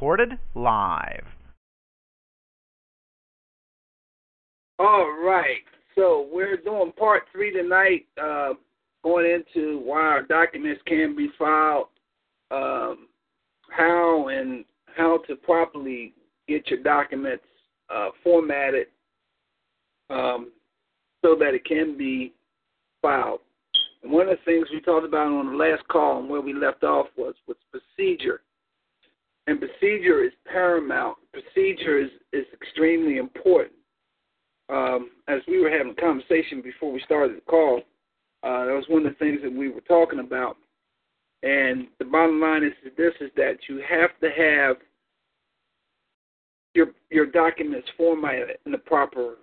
Recorded live. All right. So we're doing part three tonight, uh, going into why our documents can be filed, um, how and how to properly get your documents uh, formatted um, so that it can be filed. And one of the things we talked about on the last call and where we left off was was procedure. And procedure is paramount. Procedure is, is extremely important. Um, as we were having a conversation before we started the call, uh, that was one of the things that we were talking about. And the bottom line is this: is that you have to have your your documents formatted in the proper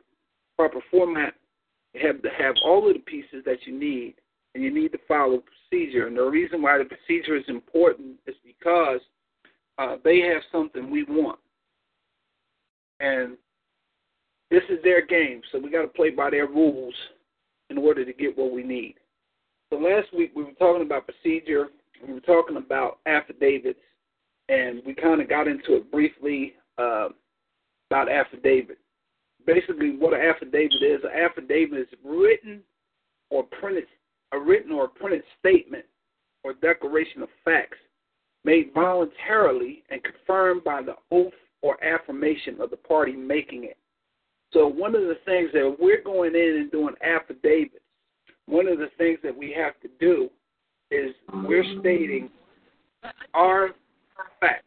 proper format. You have to have all of the pieces that you need, and you need to follow procedure. And the reason why the procedure is important is because uh, they have something we want, and this is their game. So we got to play by their rules in order to get what we need. So last week we were talking about procedure. We were talking about affidavits, and we kind of got into it briefly uh, about affidavit. Basically, what an affidavit is, an affidavit is written or printed, a written or printed statement or declaration of facts made voluntarily and confirmed by the oath or affirmation of the party making it. So one of the things that we're going in and doing affidavits, one of the things that we have to do is we're stating our facts.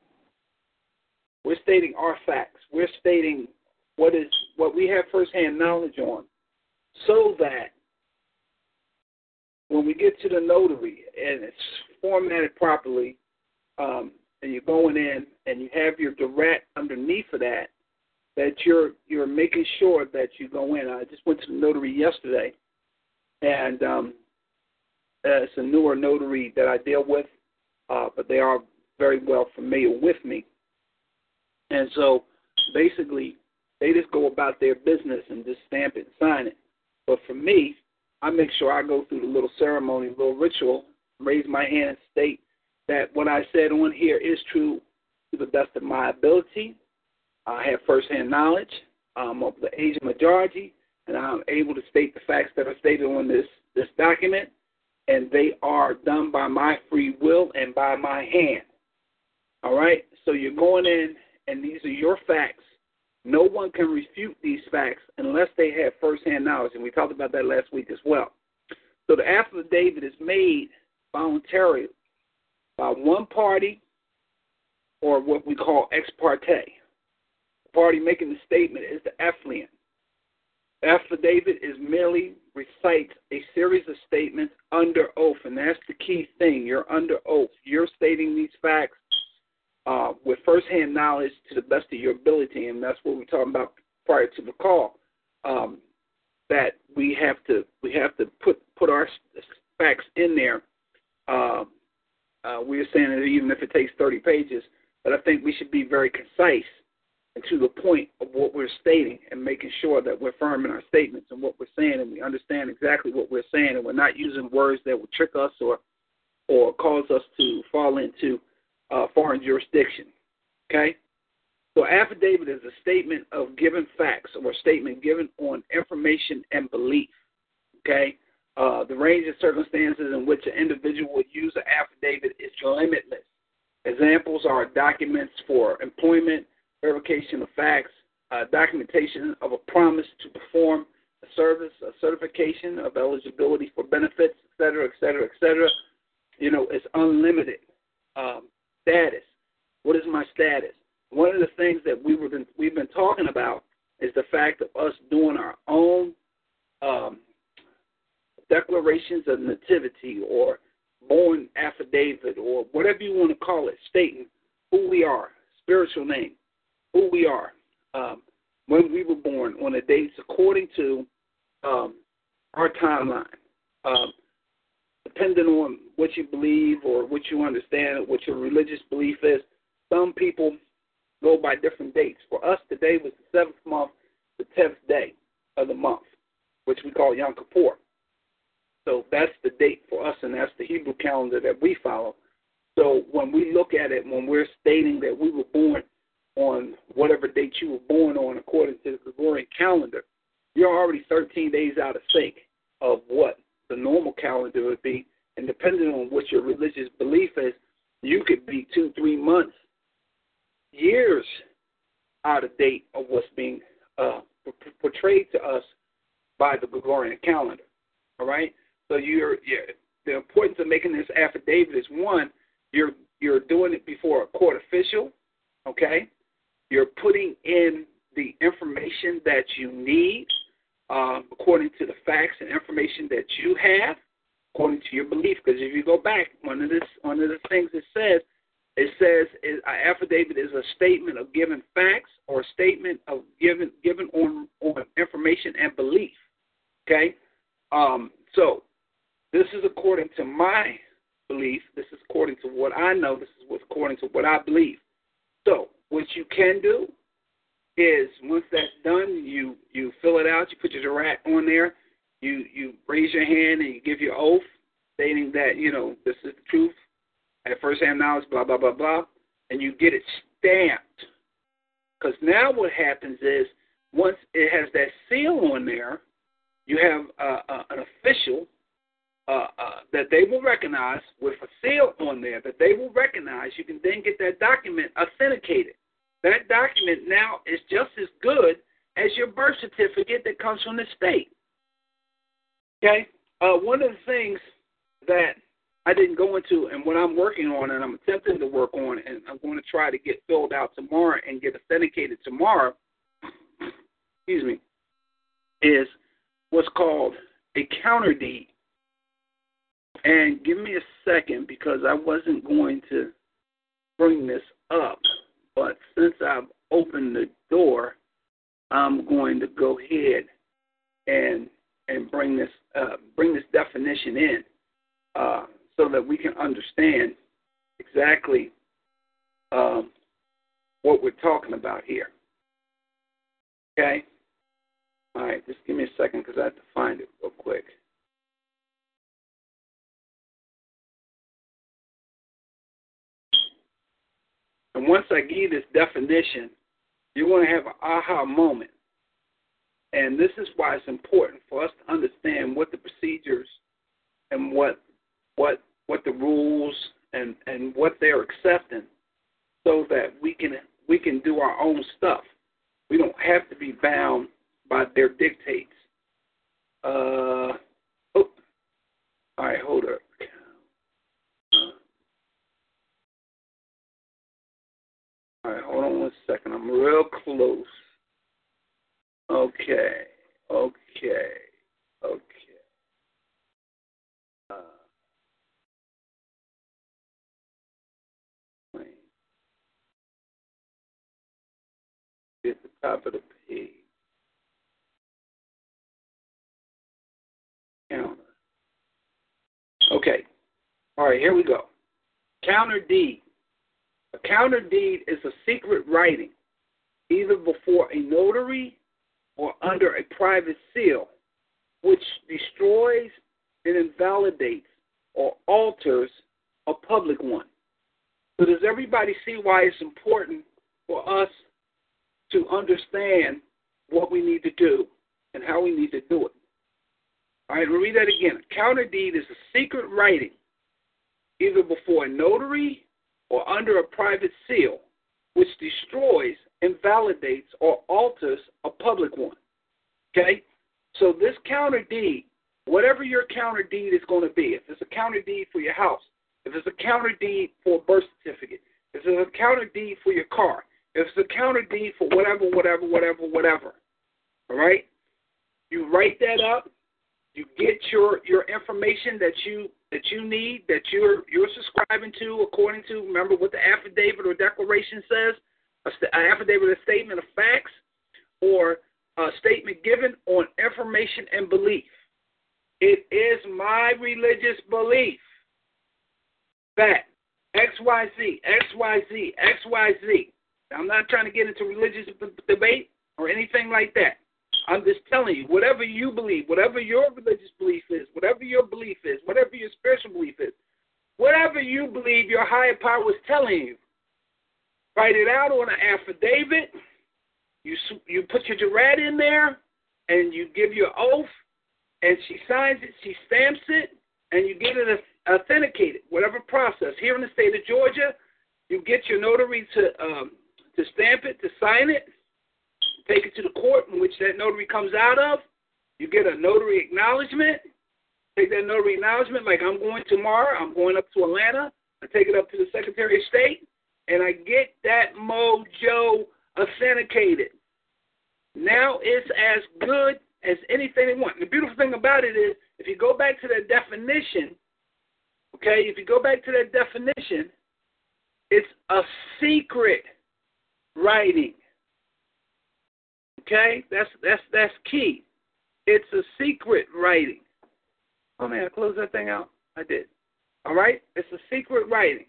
We're stating our facts. We're stating what is what we have firsthand knowledge on, so that when we get to the notary and it's formatted properly, um, and you're going in and you have your jurat underneath of that, that you're you're making sure that you go in. I just went to the notary yesterday, and um, uh, it's a newer notary that I deal with, uh, but they are very well familiar with me. And so basically, they just go about their business and just stamp it and sign it. But for me, I make sure I go through the little ceremony, little ritual, raise my hand and state that what I said on here is true to the best of my ability. I have firsthand knowledge um, of the Asian majority, and I'm able to state the facts that are stated on this, this document, and they are done by my free will and by my hand. All right? So you're going in and these are your facts. No one can refute these facts unless they have firsthand knowledge, and we talked about that last week as well. So the affidavit is made voluntarily by one party or what we call ex parte. The party making the statement is the affiant. Affidavit is merely recites a series of statements under oath, and that's the key thing. You're under oath. You're stating these facts uh, with firsthand knowledge to the best of your ability, and that's what we're talking about prior to the call. Um, that we have to we have to put put our facts in there. Uh, uh, we're saying that even if it takes 30 pages, but I think we should be very concise and to the point of what we're stating and making sure that we're firm in our statements and what we're saying and we understand exactly what we're saying and we're not using words that will trick us or or cause us to fall into uh, foreign jurisdiction. Okay? So, affidavit is a statement of given facts or a statement given on information and belief. Okay? Uh, the range of circumstances in which an individual would use an affidavit is limitless. Examples are documents for employment, verification of facts, uh, documentation of a promise to perform a service, a certification of eligibility for benefits, et cetera, et cetera, et cetera. You know, it's unlimited. Um, status. What is my status? One of the things that we were been, we've been talking about is the fact of us doing our own um, declarations of nativity or born affidavit or whatever you want to call it, stating who we are, spiritual name, who we are, um, when we were born, on the dates according to um, our timeline. Um, depending on what you believe or what you understand, what your religious belief is, some people go by different dates. For us, today was the seventh month, the tenth day of the month, which we call Yom Kippur. So that's the date for us, and that's the Hebrew calendar that we follow. So when we look at it, when we're stating that we were born on whatever date you were born on according to the Gregorian calendar, you're already 13 days out of sync of what the normal calendar would be. And depending on what your religious belief is, you could be two, three months, years out of date of what's being uh, portrayed to us by the Gregorian calendar. All right. So you're, you're the importance of making this affidavit is one, you're you're doing it before a court official. Okay. You're putting in the information that you need um, according to the facts and information that you have, according to your belief. Because if you go back, one of this one of the things it says, it says an affidavit is a statement of given facts or a statement of given given on on information and belief. Okay, um, so this is according to my belief. This is according to what I know. This is what's according to what I believe. So what you can do is once that's done, you you fill it out, you put your jurat on there, you you raise your hand and you give your oath, stating that you know this is the truth at first hand knowledge, blah blah blah blah, and you get it stamped. Because now what happens is once it has that seal on there, you have uh, uh, an official uh, uh, that they will recognize with a seal on there that they will recognize. You can then get that document authenticated that document now is just as good as your birth certificate that comes from the state. Okay? Uh, one of the things that I didn't go into and what I'm working on and I'm attempting to work on and I'm going to try to get filled out tomorrow and get authenticated tomorrow, excuse me, is what's called a counter deed. And give me a second because I wasn't going to bring this up. But since I've opened the door, I'm going to go ahead and and bring this uh, bring this definition in uh, so that we can understand exactly um, what we're talking about here. Okay. All right. Just give me a second because I have to find it real quick. Once I give this definition, you're going to have an aha moment. And this is why it's important for us to understand what the procedures and what what what the rules and, and what they're accepting so that we can we can do our own stuff. We don't have to be bound by their dictates. Uh, oh, all right, hold up. All right, hold on one second. I'm real close. Okay, okay, okay. Uh, at the top of the page. Counter. Okay. All right, here we go. Counter D. Counter deed is a secret writing, either before a notary or under a private seal, which destroys and invalidates or alters a public one. So, does everybody see why it's important for us to understand what we need to do and how we need to do it? All right, we'll read that again. A counter deed is a secret writing, either before a notary or under a private seal, which destroys, invalidates, or alters a public one. Okay? So this counter deed, whatever your counter deed is going to be, if it's a counter deed for your house, if it's a counter deed for a birth certificate, if it's a counter deed for your car, if it's a counter deed for whatever, whatever, whatever, whatever, all right? You write that up, You get your your information that you that you need that you're you're subscribing to according to remember what the affidavit or declaration says, an affidavit, a statement of facts, or a statement given on information and belief. It is my religious belief that XYZ, XYZ, XYZ. I'm not trying to get into religious debate or anything like that. I'm just telling you, whatever you believe, whatever your religious belief is, whatever your belief is, whatever your spiritual belief is, whatever you believe your higher power is telling you, write it out on an affidavit. You you put your jurat in there, and you give your oath, and she signs it, she stamps it, and you get it authenticated. Whatever process here in the state of Georgia, you get your notary to um, to stamp it, to sign it, take it to the court in which that notary comes out of. You get a notary acknowledgement. Take that notary acknowledgement, like I'm going tomorrow, I'm going up to Atlanta. I take it up to the Secretary of State, and I get that mojo authenticated. Now it's as good as anything they want. And the beautiful thing about it is, if you go back to that definition, okay, if you go back to that definition, it's a secret writing. Okay, that's that's that's key. It's a secret writing. Oh man, I closed that thing out. I did. All right, it's a secret writing.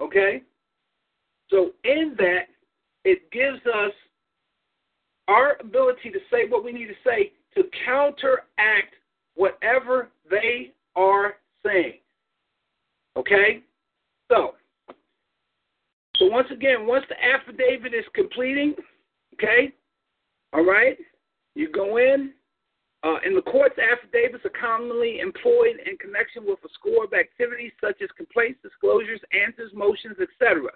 Okay, so in that, it gives us our ability to say what we need to say to counteract whatever they are saying. Okay, so so once again, once the affidavit is completing, okay, all right, you go in. Uh, in the courts, affidavits are commonly employed in connection with a score of activities such as complaints, disclosures, answers, motions, etc.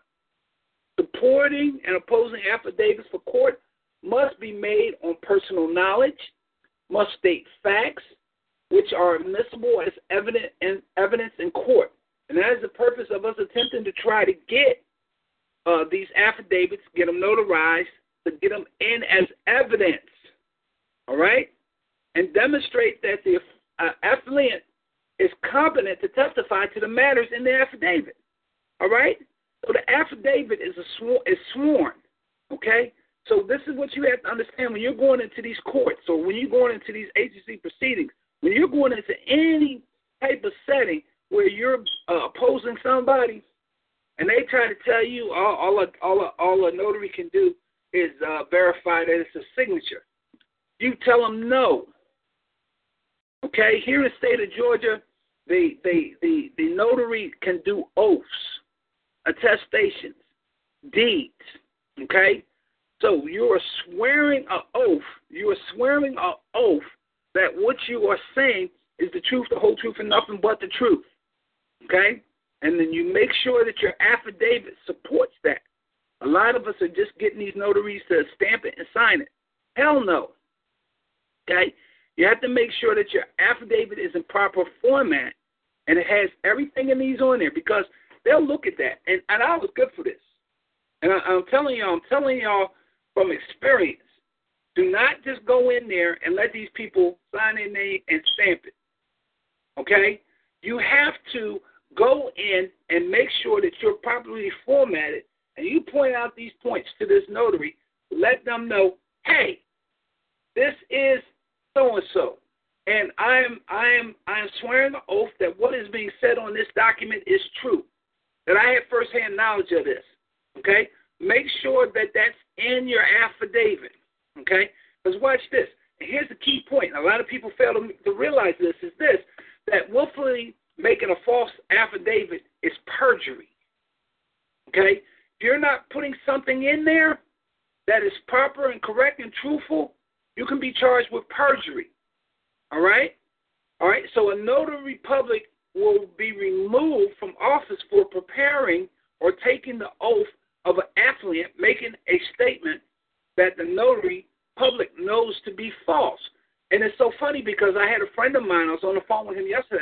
Supporting and opposing affidavits for court must be made on personal knowledge, must state facts which are admissible as evident in, evidence in court. And that is the purpose of us attempting to try to get uh, these affidavits, get them notarized, to get them in as evidence, all right, and demonstrate that the uh, is competent to testify to the matters in the affidavit, all right. So the affidavit is a sworn, is sworn, okay. So this is what you have to understand when you're going into these courts or when you're going into these agency proceedings. When you're going into any type of setting where you're uh, opposing somebody, and they try to tell you all all a, all a, all a notary can do is uh, verify that it's a signature. You tell them no. Okay, here in the state of Georgia, the the the, the notary can do oaths, attestations, deeds. Okay, so you are swearing an oath. You are swearing an oath that what you are saying is the truth, the whole truth, and nothing but the truth. Okay, and then you make sure that your affidavit supports that. A lot of us are just getting these notaries to stamp it and sign it. Hell no. Okay? You have to make sure that your affidavit is in proper format and it has everything in these on there because they'll look at that. And, and I was good for this. And I, I'm telling y'all, I'm telling y'all from experience, do not just go in there and let these people sign their name and stamp it. Okay? You have to go in and make sure that you're properly formatted and you point out these points to this notary, let them know, hey, this is so and so. And I'm I'm I'm swearing an oath that what is being said on this document is true. That I have firsthand knowledge of this. Okay? Make sure that that's in your affidavit. Okay? Because watch this. And here's the key point. A lot of people fail to, to realize this is this that willfully making a false affidavit is perjury. Okay? you're not putting something in there that is proper and correct and truthful, you can be charged with perjury. All right? All right, so a notary public will be removed from office for preparing or taking the oath of an affiliate, making a statement that the notary public knows to be false. And it's so funny because I had a friend of mine, I was on the phone with him yesterday,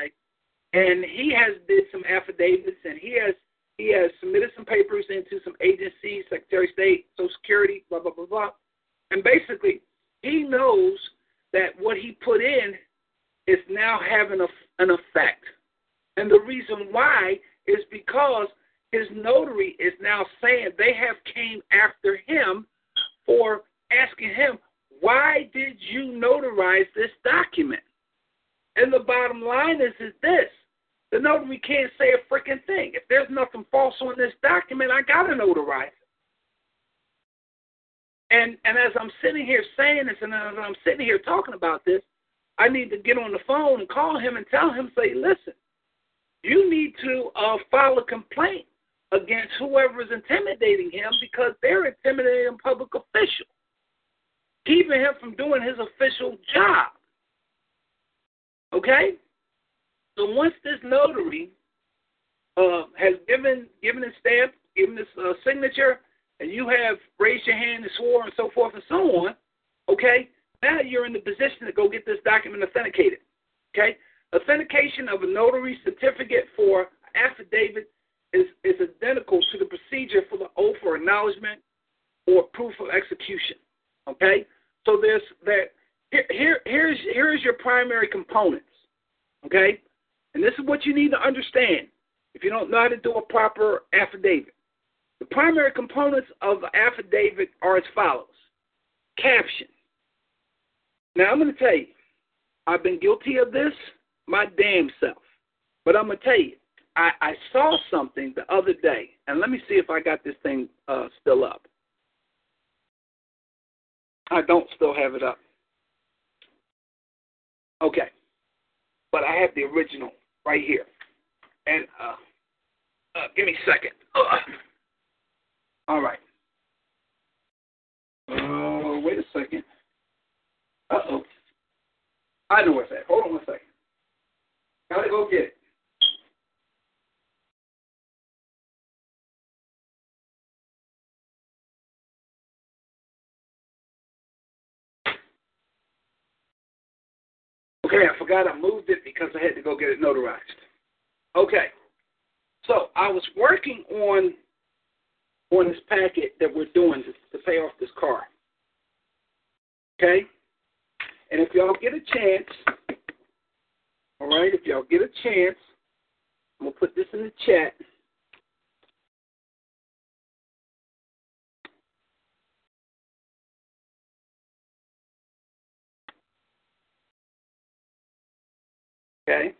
Okay?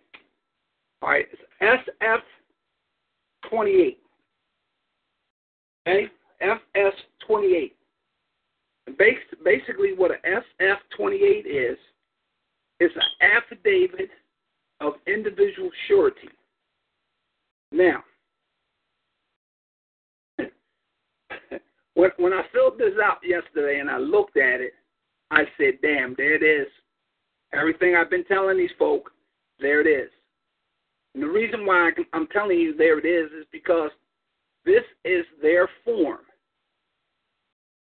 All right, it's SF28. Okay? FS28. Basically, what a SF28 is, is an affidavit of individual surety. Now, when, when I filled this out yesterday and I looked at it, I said, damn, there it is. Everything I've been telling these folk, there it is. And the reason why I'm telling you there it is is because this is their form.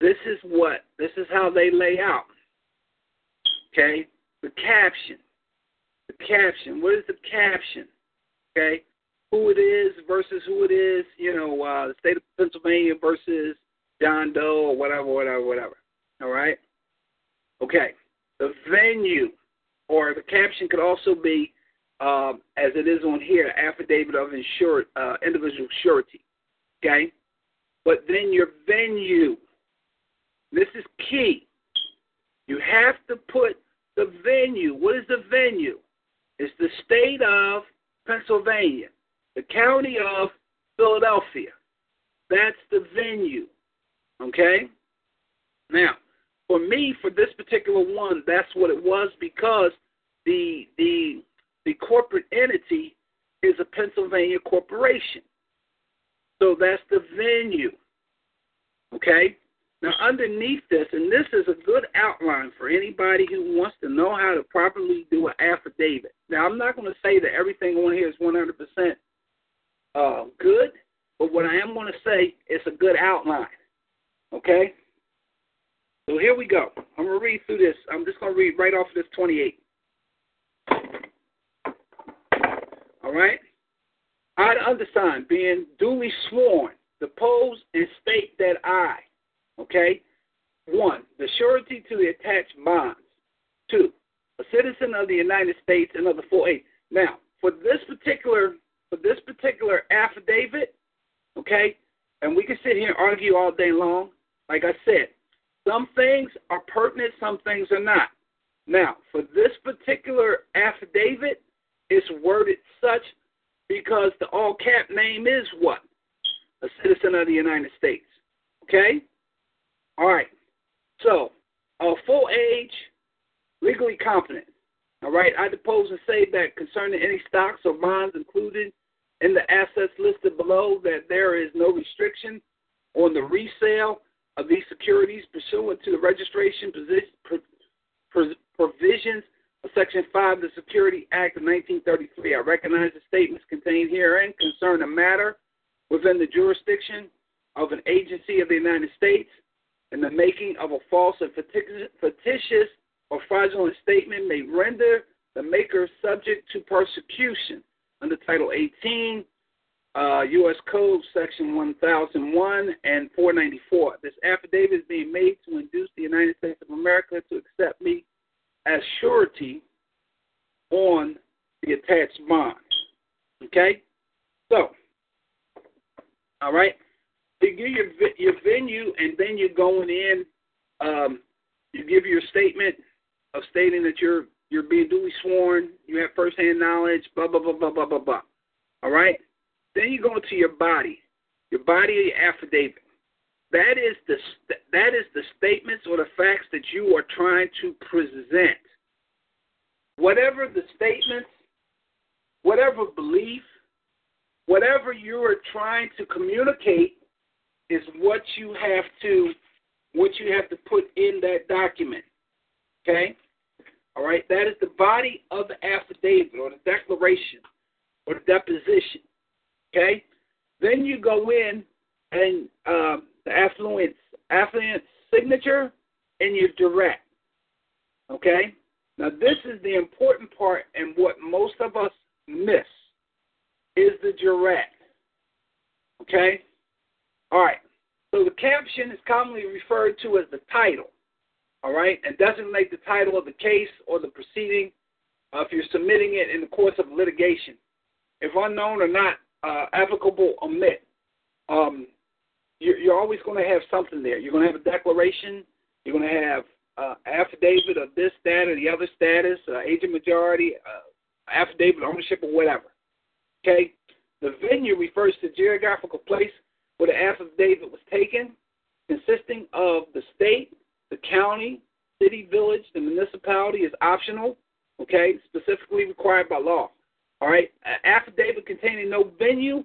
This is what, this is how they lay out. Okay? The caption. The caption. What is the caption? Okay? Who it is versus who it is, you know, uh, the state of Pennsylvania versus John Doe or whatever, whatever, whatever. All right? Okay. The venue, or the caption could also be, um, as it is on here, affidavit of insured, uh, individual surety. Okay? But then your venue. This is key. You have to put the venue. What is the venue? It's the state of Pennsylvania, the county of Philadelphia. That's the venue. Okay? Now, for me, for this particular one, that's what it was because the the the corporate entity is a Pennsylvania corporation. So that's the venue. Okay? Now, underneath this, and this is a good outline for anybody who wants to know how to properly do an affidavit. Now, I'm not going to say that everything on here is 100% uh, good, but what I am going to say is a good outline. Okay? So here we go. I'm going to read through this. I'm just going to read right off of this 28. All right? I, undersigned, being duly sworn, depose and state that I, okay, one, the surety to the attached bonds. Two, a citizen of the United States, and of the full eight. Now, for this particular for this particular affidavit, okay, and we can sit here and argue all day long. Like I said, some things are pertinent, some things are not. Now, for this particular affidavit, it's worded such because the all cap name is what? A citizen of the United States. Okay? All right. So, a full age, legally competent. All right. I depose and say that concerning any stocks or bonds included in the assets listed below, that there is no restriction on the resale of these securities pursuant to the registration provisions Section 5 of the Security Act of 1933. I recognize the statements contained herein concern a matter within the jurisdiction of an agency of the United States, and the making of a false and fictitious or fraudulent statement may render the maker subject to persecution under Title 18 uh, U.S. Code Section 1001 and 494. This affidavit is being made to induce the United States of America to accept me as surety on the attached bond. Okay? So, all right? You give your, your venue, and then you're going in, um, you give your statement of stating that you're you're being duly sworn, you have firsthand knowledge, blah, blah, blah, blah, blah, blah, blah. All right? Then you go into your body, your body or your affidavit. That is the that is the statements or the facts that you are trying to present. Whatever the statements, whatever belief, whatever you are trying to communicate is what you have to what you have to put in that document. Okay? All right, that is the body of the affidavit or the declaration or the deposition. Okay? Then you go in and uh, the affiant affiant signature and your jurat. Okay? Now this is the important part and what most of us miss is the jurat. Okay? All right. So the caption is commonly referred to as the title. All right? And designate the title of the case or the proceeding uh, if you're submitting it in the course of litigation. If unknown or not uh, applicable omit. Um, you're, you're always going to have something there. You're going to have a declaration. You're going to have uh, affidavit of this, or the other status, uh, agent majority, uh, affidavit ownership, or whatever. Okay? The venue refers to geographical place where the affidavit was taken, consisting of the state, the county, city, village, the municipality is optional, okay, specifically required by law. All right, An affidavit containing no venue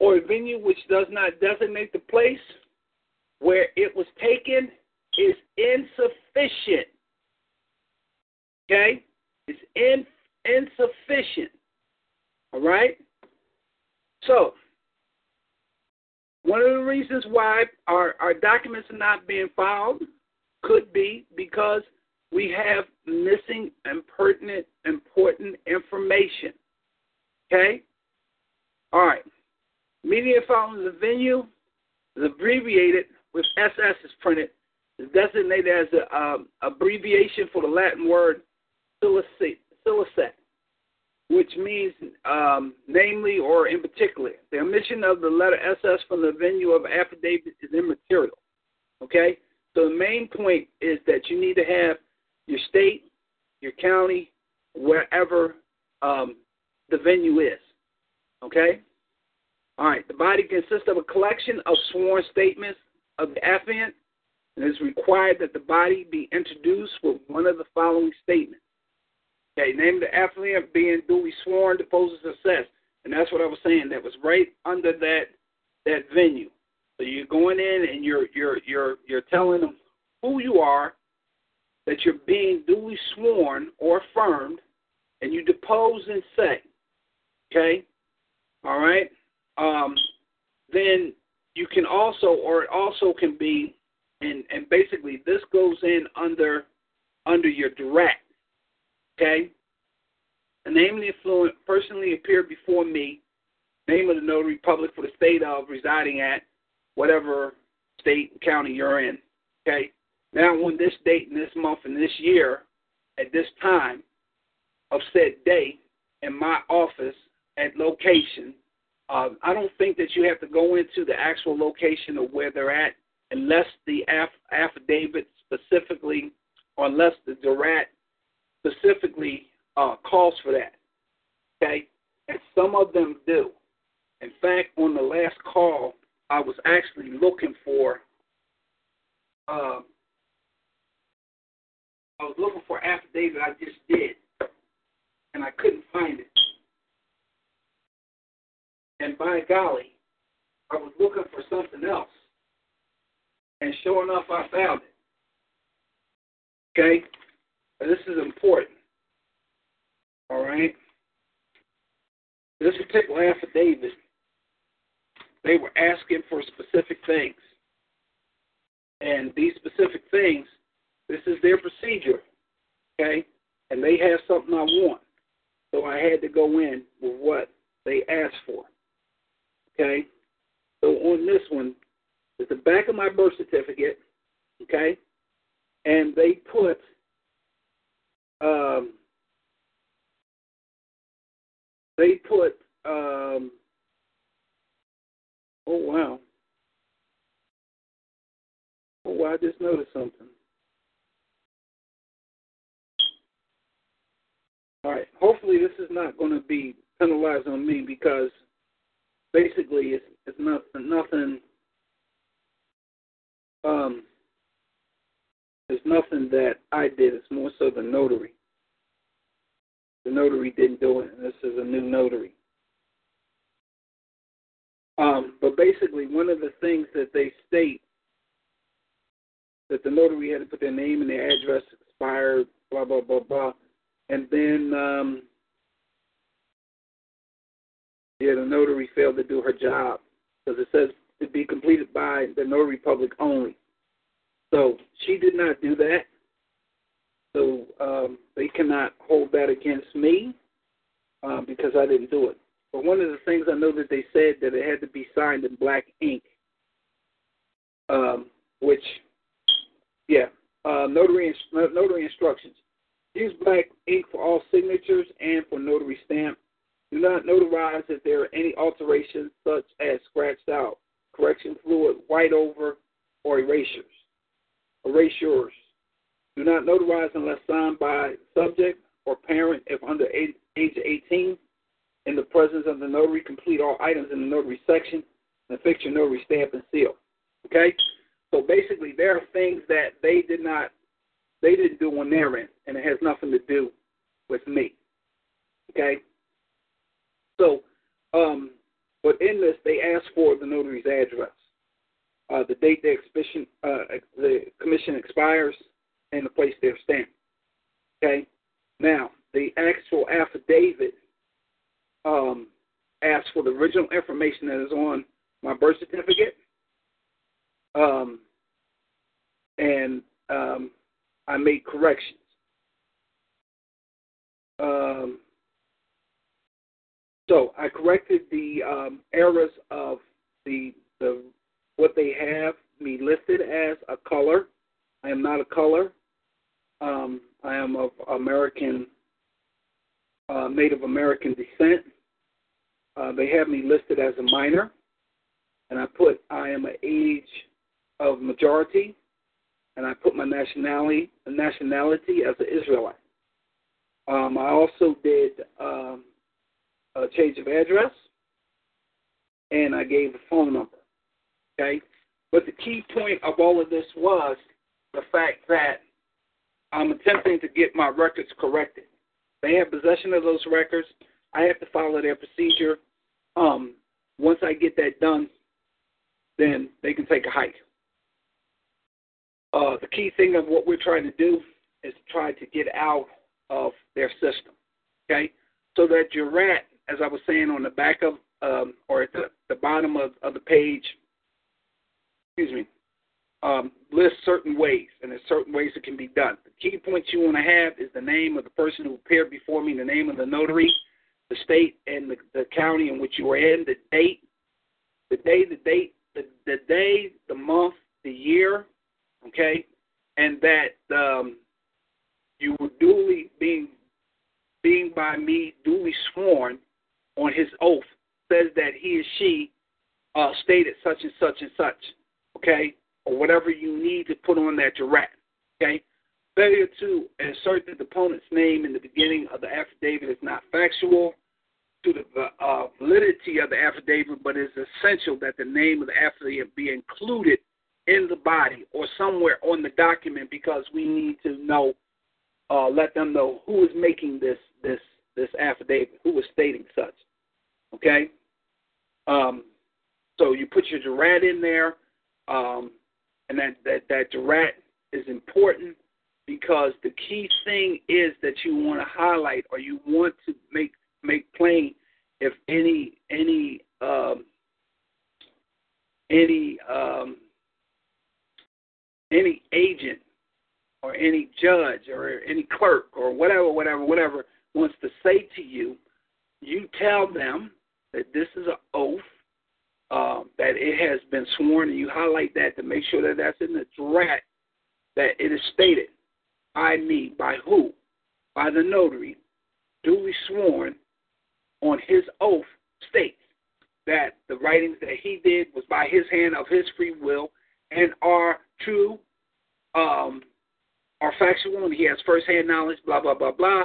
or a venue which does not designate the place where it was taken is insufficient. Okay? It's in, insufficient. All right? So, one of the reasons why our, our documents are not being filed could be because we have missing and pertinent, important information. Okay? All right. Media following the venue is abbreviated with SS is printed. Is designated as an um, abbreviation for the Latin word scilicet, which means um, namely or in particular. The omission of the letter SS from the venue of affidavit is immaterial. Okay? So the main point is that you need to have your state, your county, wherever um, the venue is. Okay? All right. The body consists of a collection of sworn statements of the affiant, and it's required that the body be introduced with one of the following statements. Okay, name the affiant being duly sworn, to deposes assessed. And that's what I was saying. That was right under that that venue. So you're going in and you're you're you're you're telling them who you are, that you're being duly sworn or affirmed, and you depose and say, okay, all right, um, then you can also, or it also can be, and and basically this goes in under under your jurat, okay. The name of the affiant personally appeared before me. Name of the notary public for the state of residing at, whatever state and county you're in. Okay. Now, on this date and this month and this year, at this time of said day in my office at location. Uh, I don't think that you have to go into the actual location of where they're at unless the aff- affidavit specifically, or unless the jurat specifically uh, calls for that. Okay? And some of them do. In fact, on the last call, I was actually looking for. Uh, I was looking for affidavit I just did, and I couldn't find it. And by golly, I was looking for something else. And sure enough, I found it. Okay? And this is important. All right? This particular affidavit, they were asking for specific things. And these specific things, this is their procedure. Okay? And they have something I want. So I had to go in with what they asked for. Okay? So on this one, it's the back of my birth certificate, okay? And they put um, they put um, oh wow. Oh wow, I just noticed something. All right. Hopefully this is not going to be penalized on me because basically it's it's not nothing um it's nothing that I did, it's more so the notary. The notary didn't do it, and this is a new notary. Um, but basically, one of the things that they state that the notary had to put their name and their address expired, blah blah blah blah, and then um, yeah, the notary failed to do her job because it says to be completed by the notary public only. So she did not do that. So um, they cannot hold that against me um, because I didn't do it. But one of the things I know that they said that it had to be signed in black ink, um, which, yeah, uh, notary notary instructions. Use black ink for all signatures and for notary stamp. Do not notarize if there are any alterations such as scratched out, correction fluid, white over, or erasures. Erasures. Do not notarize unless signed by subject or parent if under age 18. In the presence of the notary, complete all items in the notary section and fix your notary stamp and seal. Okay? So basically, there are things that they did not, they didn't do on their end, and it has nothing to do with me. Okay? So, um, but in this, they ask for the notary's address, uh, the date the exhibition, uh, the commission expires, and the place they're stamped. Okay. Now, the actual affidavit um, asks for the original information that is on my birth certificate, um, and um, I made corrections. Um, so I corrected the um, errors of the the what they have me listed as a color. I am not a color. Um, I am of American, uh, Native American descent. Uh, they have me listed as a minor, and I put I am an age of majority, and I put my nationality nationality as an Israelite. Um, I also did um, a change of address, and I gave a phone number. Okay? But the key point of all of this was the fact that I'm attempting to get my records corrected. They have possession of those records. I have to follow their procedure. Um, once I get that done, then they can take a hike. Uh, the key thing of what we're trying to do is try to get out of their system. Okay? So that Jurat as I was saying on the back of um, or at the, the bottom of, of the page, excuse me, um, list certain ways, and there's certain ways it can be done. The key points you want to have is the name of the person who appeared before me, the name of the notary, the state and the, the county in which you were in, the date, the day, the date, the, the day, the month, the year, okay, and that um, you were duly being being by me duly sworn on his oath says that he or she uh, stated such and such and such, okay, or whatever you need to put on that jurat, okay. Failure to insert the deponent's name in the beginning of the affidavit is not factual to the uh, validity of the affidavit, but it's essential that the name of the affidavit be included in the body or somewhere on the document because we need to know, uh, let them know who is making this this this affidavit, who was stating such. Okay. Um, so you put your jurat in there, um, and that that that jurat is important because the key thing is that you want to highlight or you want to make make plain if any any um, any um, any agent or any judge or any clerk or whatever, whatever, whatever wants to say to you, you tell them that this is an oath, um, that it has been sworn, and you highlight that to make sure that that's in the draft, that it is stated I me, by who? By the notary, duly sworn on his oath states that the writings that he did was by his hand of his free will and are true, um, are factual, and he has firsthand knowledge, blah, blah, blah, blah.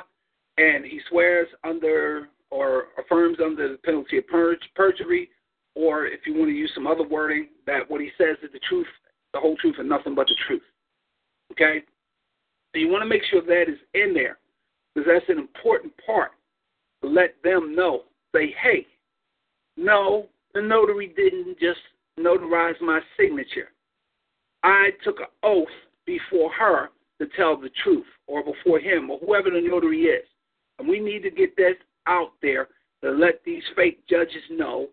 And he swears under or affirms under the penalty of perjury, or if you want to use some other wording, that what he says is the truth, the whole truth, and nothing but the truth. Okay? So you want to make sure that is in there because that's an important part let them know. Say, hey, no, the notary didn't just notarize my signature. I took an oath before her to tell the truth, or before him, or whoever the notary is. And we need to get this out there to let these fake judges know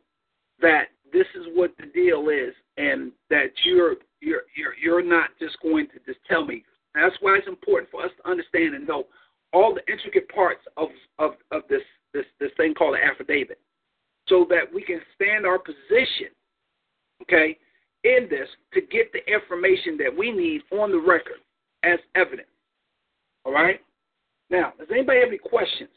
that this is what the deal is, and that you're you're you're you're not just going to just tell me. That's why it's important for us to understand and know all the intricate parts of of of this this this thing called an affidavit, so that we can stand our position, okay, in this to get the information that we need on the record as evidence. All right. Now, does anybody have any questions?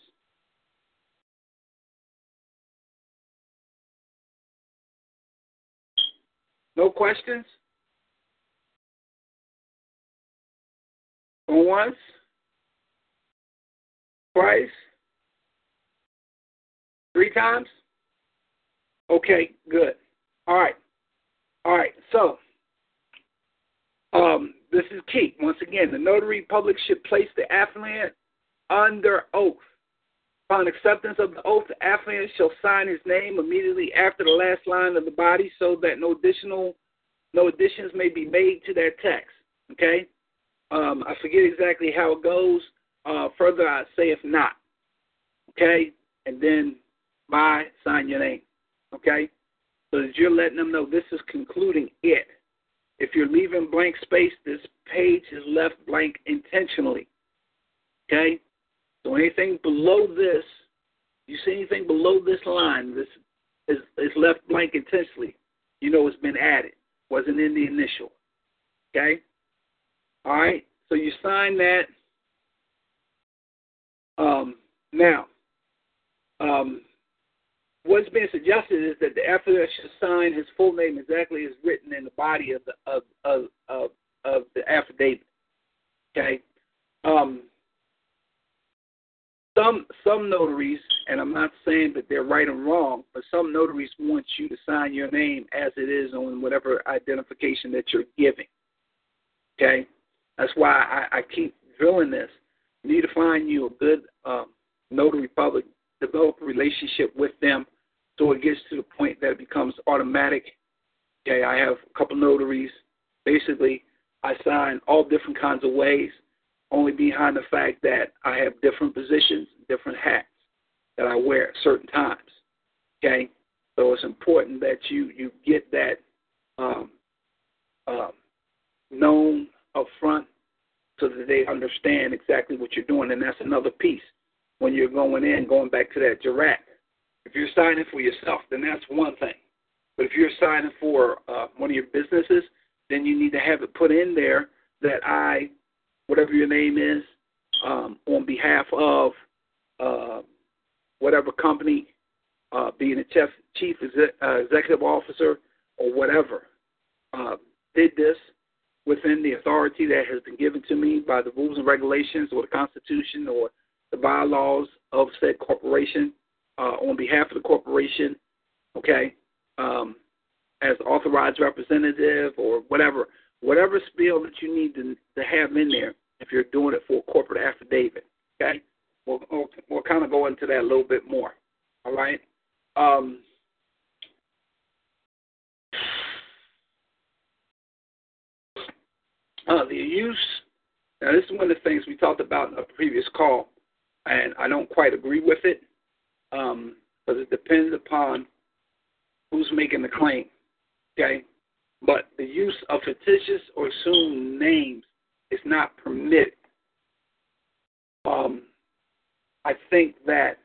No questions? Once? Twice? Three times? Okay, good. All right. All right, so um, this is key. Once again, the notary public should place the affiant under oath. Upon acceptance of the oath, the affiant shall sign his name immediately after the last line of the body so that no additional no additions may be made to that text. Okay? Um, I forget exactly how it goes. Uh, further, I say if not. Okay? And then by sign your name. Okay? So that you're letting them know this is concluding it. If you're leaving blank space, this page is left blank intentionally. Okay? So anything below this, you see anything below this line, this is, is left blank intentionally. You know it's been added. Wasn't in the initial. Okay? All right. So you sign that. Um, now, um, what's being suggested is that the affidavit should sign his full name exactly as written in the body of the of of of, of the affidavit. Okay. Um, some some notaries, and I'm not saying that they're right or wrong, but some notaries want you to sign your name as it is on whatever identification that you're giving. Okay, that's why I, I keep drilling this. You need to find you a good um, notary public, develop a relationship with them so it gets to the point that it becomes automatic. Okay, I have a couple notaries. Basically, I sign all different kinds of ways, only behind the fact that I have different positions, different hats that I wear at certain times. Okay, so it's important that you you get that um, um, known up front so that they understand exactly what you're doing, and that's another piece when you're going in, going back to that jurat if you're signing for yourself, then that's one thing. But if you're signing for uh, one of your businesses, then you need to have it put in there that I, whatever your name is, um, on behalf of uh, whatever company, uh, being a chief, chief uh, executive officer or whatever, uh, did this within the authority that has been given to me by the rules and regulations or the Constitution or the bylaws of said corporation uh, on behalf of the corporation, okay, um, as authorized representative or whatever, whatever spill that you need to, to have in there if you're doing it for a corporate affidavit, okay? We'll, we'll, we'll kind of go into that a little bit more, all right? Um, uh, the use, now this is one of the things we talked about in a previous call, and I don't quite agree with it um, because it depends upon who's making the claim. Okay, but the use of fictitious or assumed names is not permitted. Um, I think that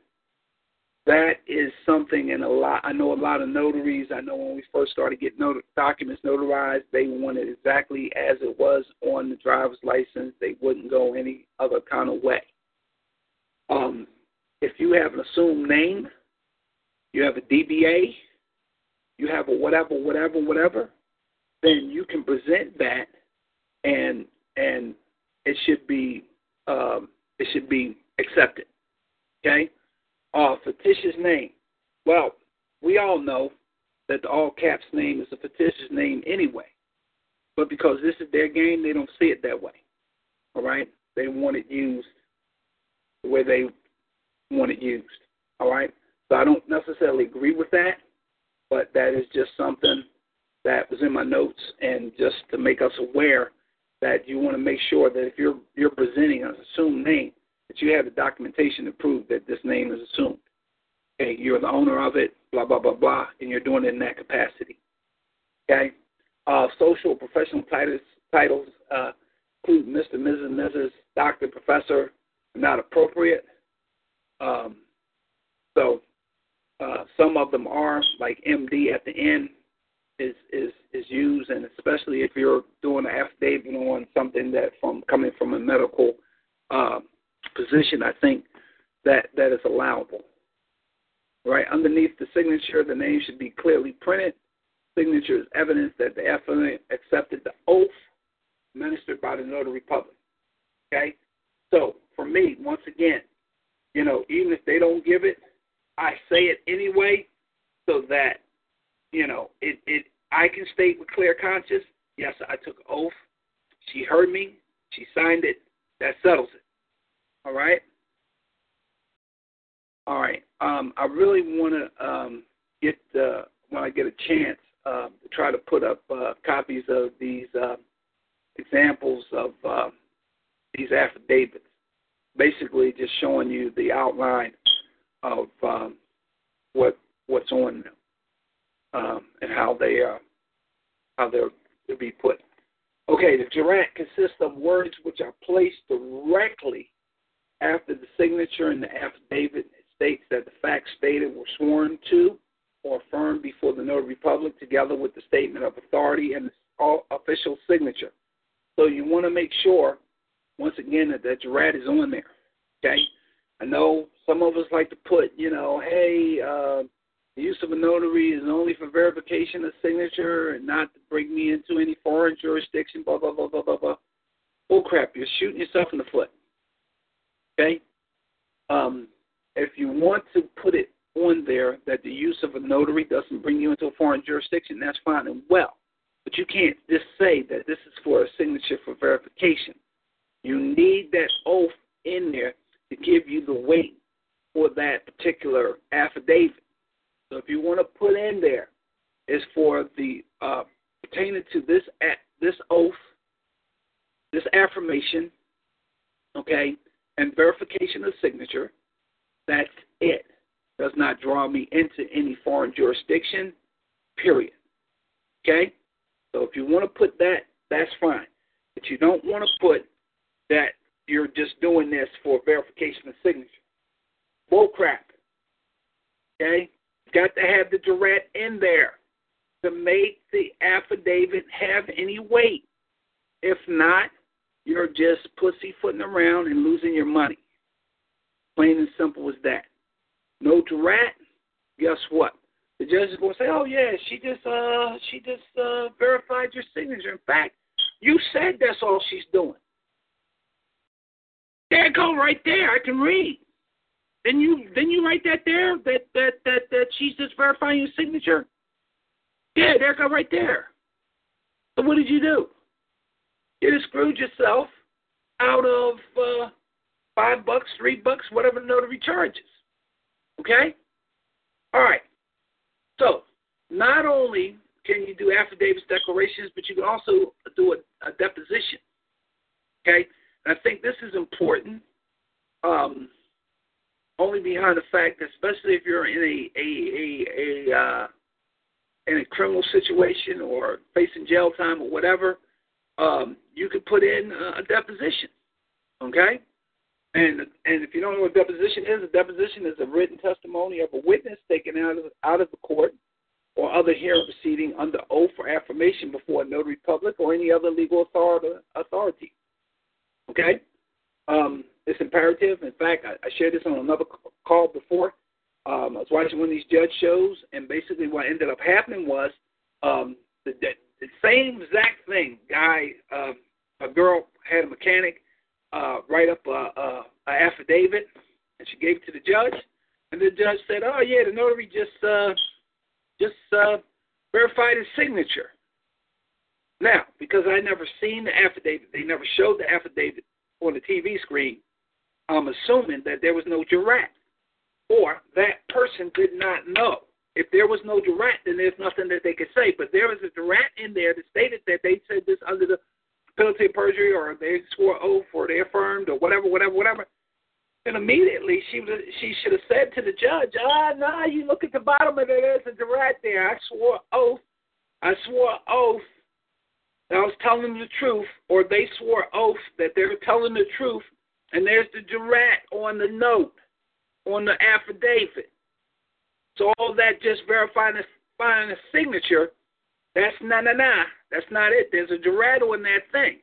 that is something in a lot. I know a lot of notaries. I know when we first started getting not- documents notarized, they wanted exactly as it was on the driver's license. They wouldn't go any other kind of way. Um, if you have an assumed name, you have a DBA, you have a whatever, whatever, whatever, then you can present that, and and it should be um, it should be accepted. Okay, uh, fictitious name. Well, we all know that the all caps name is a fictitious name anyway, but because this is their game, they don't see it that way. All right, they want it used the way they want it used. All right? So I don't necessarily agree with that, but that is just something that was in my notes and just to make us aware that you want to make sure that if you're you're presenting an assumed name, that you have the documentation to prove that this name is assumed. Okay, you're the owner of it, blah blah blah blah, and you're doing it in that capacity. Okay, uh, social professional titles titles uh, include Mr., Mrs., Mrs., Doctor, Professor, not appropriate. Um, so uh, some of them are like MD at the end is is is used, and especially if you're doing an affidavit on something that from coming from a medical uh, position, I think that that is allowable. Right underneath the signature, the name should be clearly printed. Signature is evidence that the affidavit accepted the oath administered by the notary public. Okay, so for me, once again, you know, even if they don't give it, I say it anyway so that, you know, it, it I can state with clear conscience, yes, I took an oath. She heard me. She signed it. That settles it. All right? All right. Um, I really want to um, get, uh, when I get a chance, uh, to try to put up uh, copies of these uh, examples of uh, these affidavits basically just showing you the outline of um, what what's on them um, and how they are how they're to be put. Okay, the jurat consists of words which are placed directly after the signature in the affidavit. It states that the facts stated were sworn to or affirmed before the notary public, together with the statement of authority and the official signature. So you want to make sure once again that that jurat is on there. Okay, I know some of us like to put, you know, hey, uh, the use of a notary is only for verification of signature and not to bring me into any foreign jurisdiction. Blah blah blah blah blah blah. Oh crap! You're shooting yourself in the foot. Okay. Um, if you want to put it on there that the use of a notary doesn't bring you into a foreign jurisdiction, that's fine and well. But you can't just say that this is for a signature for verification. You need that oath in there to give you the weight for that particular affidavit. So if you want to put in there, is for the uh, pertaining to this this oath, this affirmation, okay, and verification of signature. That's it. Does not draw me into any foreign jurisdiction. Period. Okay. So if you want to put that, that's fine. But you don't want to put that you're just doing this for verification of signature. Bull crap. Okay? Got to have the jurat in there to make the affidavit have any weight. If not, you're just pussyfooting around and losing your money. Plain and simple as that. No jurat. Guess what? The judge is going to say, "Oh yeah, she just uh she just uh verified your signature. In fact, you said that's all she's doing. There go, right there. I can read. Then you then you write that there that that that that she's just verifying your signature. Yeah, there go, right there. So what did you do? You just screwed yourself out of uh, five bucks, three bucks, whatever the notary charges. Okay? All right. So, not only can you do affidavits, declarations, but you can also do a, a deposition. Okay? And I think this is important, um, only behind the fact that, especially if you're in a a a, a uh, in a criminal situation or facing jail time or whatever, um, you could put in a deposition. Okay? And and if you don't know what a deposition is, a deposition is a written testimony of a witness taken out of out of the court or other hearing proceeding under oath or affirmation before a notary public or any other legal authority. authority. Okay? Um, it's imperative. In fact, I, I shared this on another call before. Um, I was watching one of these judge shows, and basically what ended up happening was um, the, the, the same exact thing. Guy, uh, a girl had a mechanic uh, write up a, a, a affidavit, and she gave it to the judge, and the judge said, "Oh yeah, the notary just uh, just uh, verified his signature." Now, because I never seen the affidavit, they never showed the affidavit on the TV screen. I'm assuming that there was no jurat or that person did not know. If there was no jurat, then there's nothing that they could say. But there was a jurat in there that stated that they said this under the penalty of perjury, or they swore oath, or they affirmed, or whatever, whatever, whatever. And immediately she was, she should have said to the judge, "Ah, no, nah, you look at the bottom of it. There's a jurat there. I swore oath. I swore oath. That I was telling the truth, or they swore oath that they were telling the truth, and there's the jurat on the note." on the affidavit. So all that just verifying the, the signature, that's nah, nah, nah. That's not it. There's a jurat in that thing.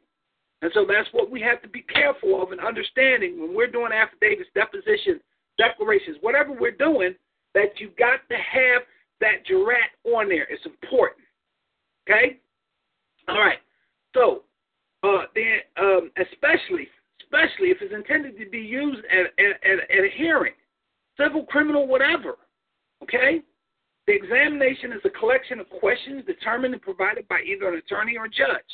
And so that's what we have to be careful of and understanding when we're doing affidavits, depositions, declarations, whatever we're doing, that you've got to have that jurat on there. It's important. Okay? All right. So, uh, then, um, especially, especially if it's intended to be used at, at, at, a hearing, civil, criminal, whatever. Okay? The examination is a collection of questions determined and provided by either an attorney or judge.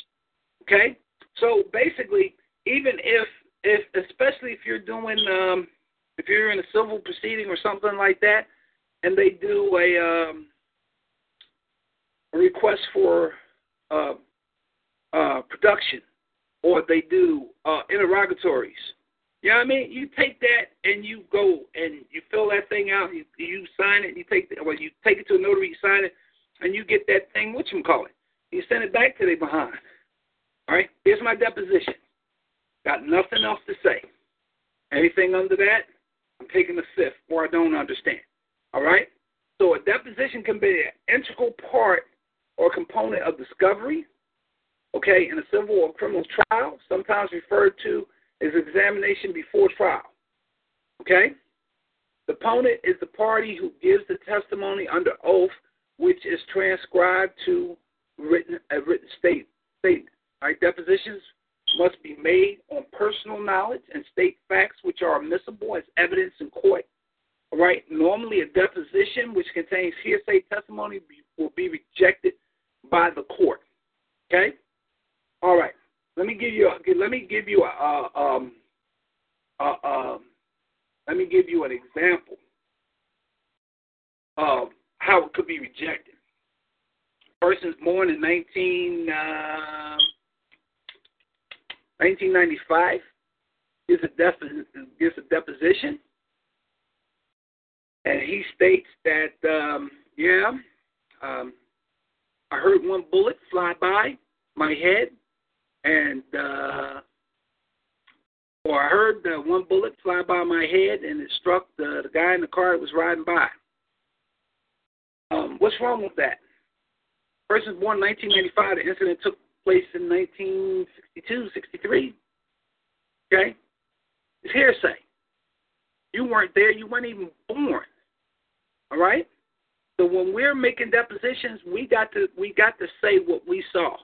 Okay? So basically, even if, if especially if you're doing, um, if you're in a civil proceeding or something like that, and they do a, um, a request for uh, uh, production, or they do uh, interrogatories, you know what I mean? You take that and you go and you fill that thing out. You you sign it. You take the, well, you take it to a notary. You sign it, and you get that thing. What you call it? You send it back to their behind. All right. Here's my deposition. Got nothing else to say. Anything under that, I'm taking a fifth, or I don't understand. All right. So a deposition can be an integral part or component of discovery. Okay, in a civil or criminal trial, sometimes referred to as examination before trial. Okay? The deponent is the party who gives the testimony under oath, which is transcribed to written a written state statement. Right? Depositions must be made on personal knowledge and state facts which are admissible as evidence in court. All right. Normally, a deposition which contains hearsay testimony will be rejected by the court. Okay. All right. Let me give you. A, let me give you a. a um, a, a, let me give you an example of how it could be rejected. Person's born in 19, uh, 1995 gives a, gives a deposition, and he states that, um, yeah, um, I heard one bullet fly by my head and uh, or I heard the one bullet fly by my head and it struck the, the guy in the car that was riding by. Um, what's wrong with that? Person born in 1995. The incident took place in 1962, 63. Okay? It's hearsay. You weren't there, you weren't even born. All right? So when we're making depositions, we got to we got to say what we saw.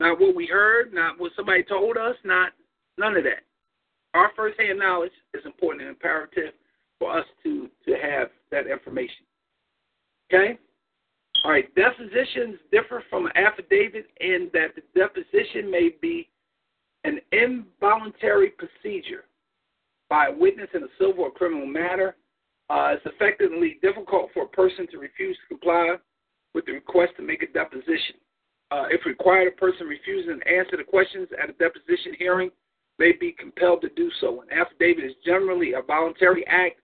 Not what we heard, not what somebody told us, not none of that. Our first hand knowledge is important and imperative for us to, to have that information. Okay? All right, depositions differ from an affidavit in that the deposition may be an involuntary procedure by a witness in a civil or criminal matter. Uh, it's effectively difficult for a person to refuse to comply with the request to make a deposition. Uh, if required, a person refusing to answer the questions at a deposition hearing may be compelled to do so. An affidavit is generally a voluntary act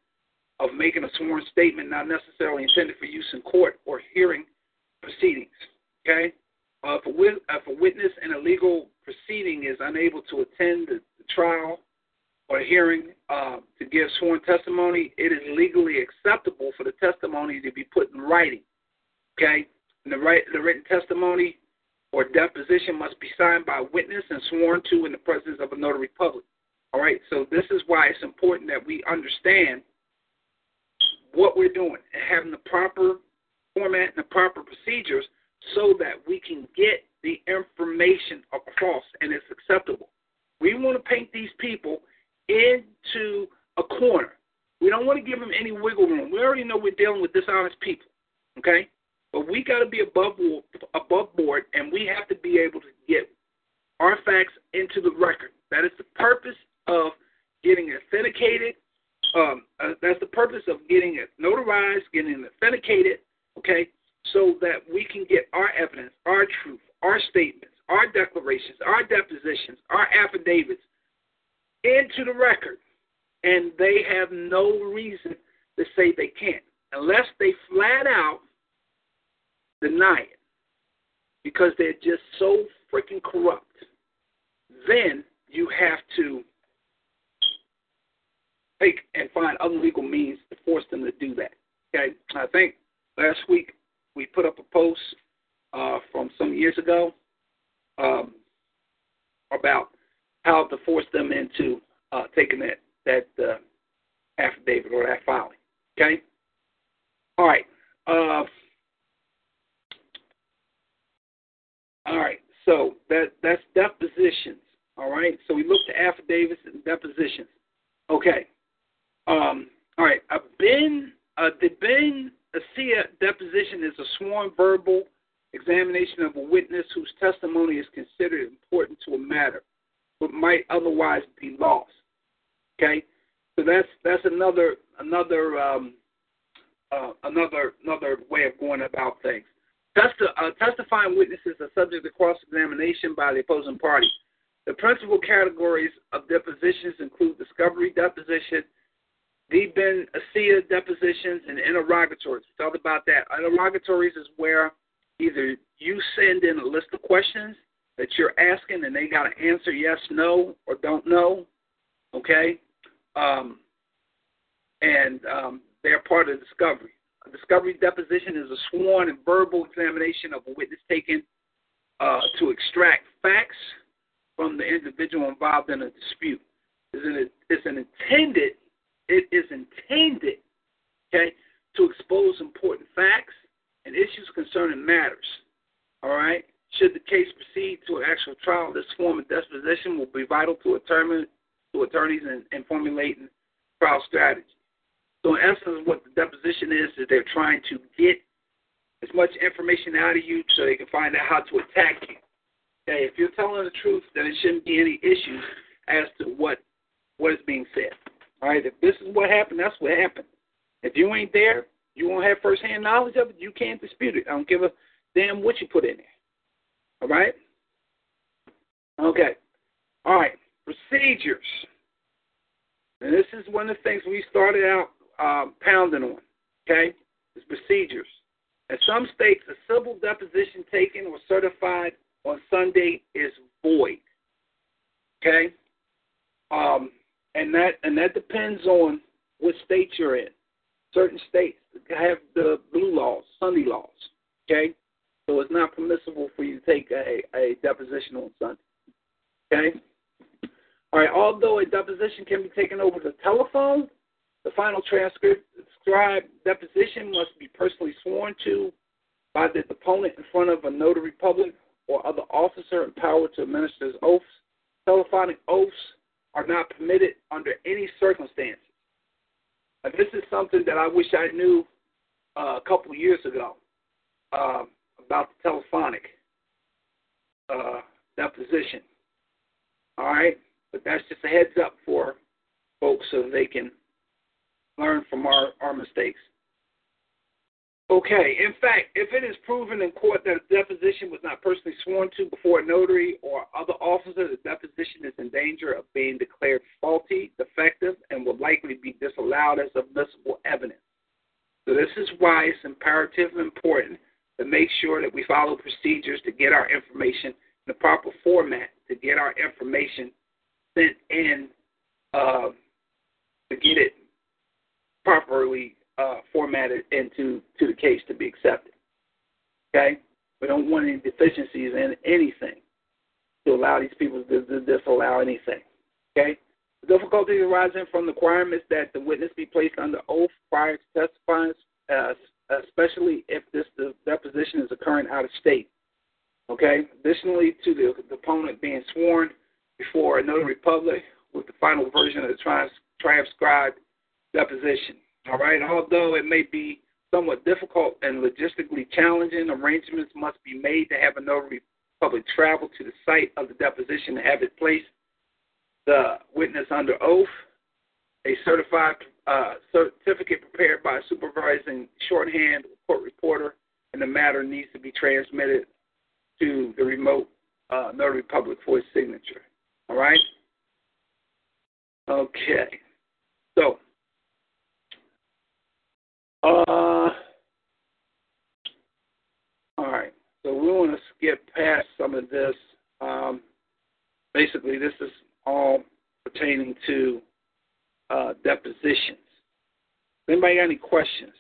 of making a sworn statement not necessarily intended for use in court or hearing proceedings. Okay? Uh, if, a wit- if, a witness in a legal proceeding is unable to attend the, the trial or hearing uh, to give sworn testimony, it is legally acceptable for the testimony to be put in writing. Okay? And the, the written testimony deposition must be signed by a witness and sworn to in the presence of a notary public. All right, so this is why it's important that we understand what we're doing and having the proper format and the proper procedures so that we can get the information across and it's acceptable. We want to paint these people into a corner. We don't want to give them any wiggle room. We already know we're dealing with dishonest people. Damn what you put in there. All right. Okay. All right. Procedures. And this is one of the things we started out um, pounding on. Okay, it's procedures. In some states, a civil deposition taken or certified on Sunday is void. Okay, um, and that and that depends on what state you're in. Certain states have the blue laws, Sunday laws. Okay, so it's not permissible for you to take a, a deposition on Sunday. Okay. All right, all deposition can be taken over the telephone. The final transcribed deposition must be personally sworn to by the deponent in front of a notary public or other officer empowered to administer his oaths. Telephonic oaths are not permitted under any circumstances. And this is something that I wish I knew uh, a couple years ago uh, about the telephonic uh, deposition. All right, but that's just a heads up for folks so they can learn from our, our mistakes. Okay, in fact, if it is proven in court that a deposition was not personally sworn to before a notary or other officer, the deposition is in danger of being declared faulty, defective, and will likely be disallowed as admissible evidence. So, this is why it's imperative and important to make sure that we follow procedures to get our information in the proper format, to get our information sent in, uh, to get it properly uh, formatted into to the case to be accepted. Okay, we don't want any deficiencies in anything to allow these people to, to disallow anything. Okay, the difficulties arising from the requirements that the witness be placed under oath prior to testifying, uh, especially if this deposition is occurring out of state. Okay. Additionally, to the, the deponent being sworn before a notary public with the final version of the trans, transcribed deposition. All right, although it may be somewhat difficult and logistically challenging, arrangements must be made to have a notary public travel to the site of the deposition to have it placed the witness under oath, a certified uh, certificate prepared by a supervising shorthand court reporter, and the matter needs to be transmitted to the remote uh, notary public for his signature. All right? Okay. So, uh, all right. So we want to skip past some of this. Um, basically, this is all pertaining to uh, depositions. Anybody got any questions?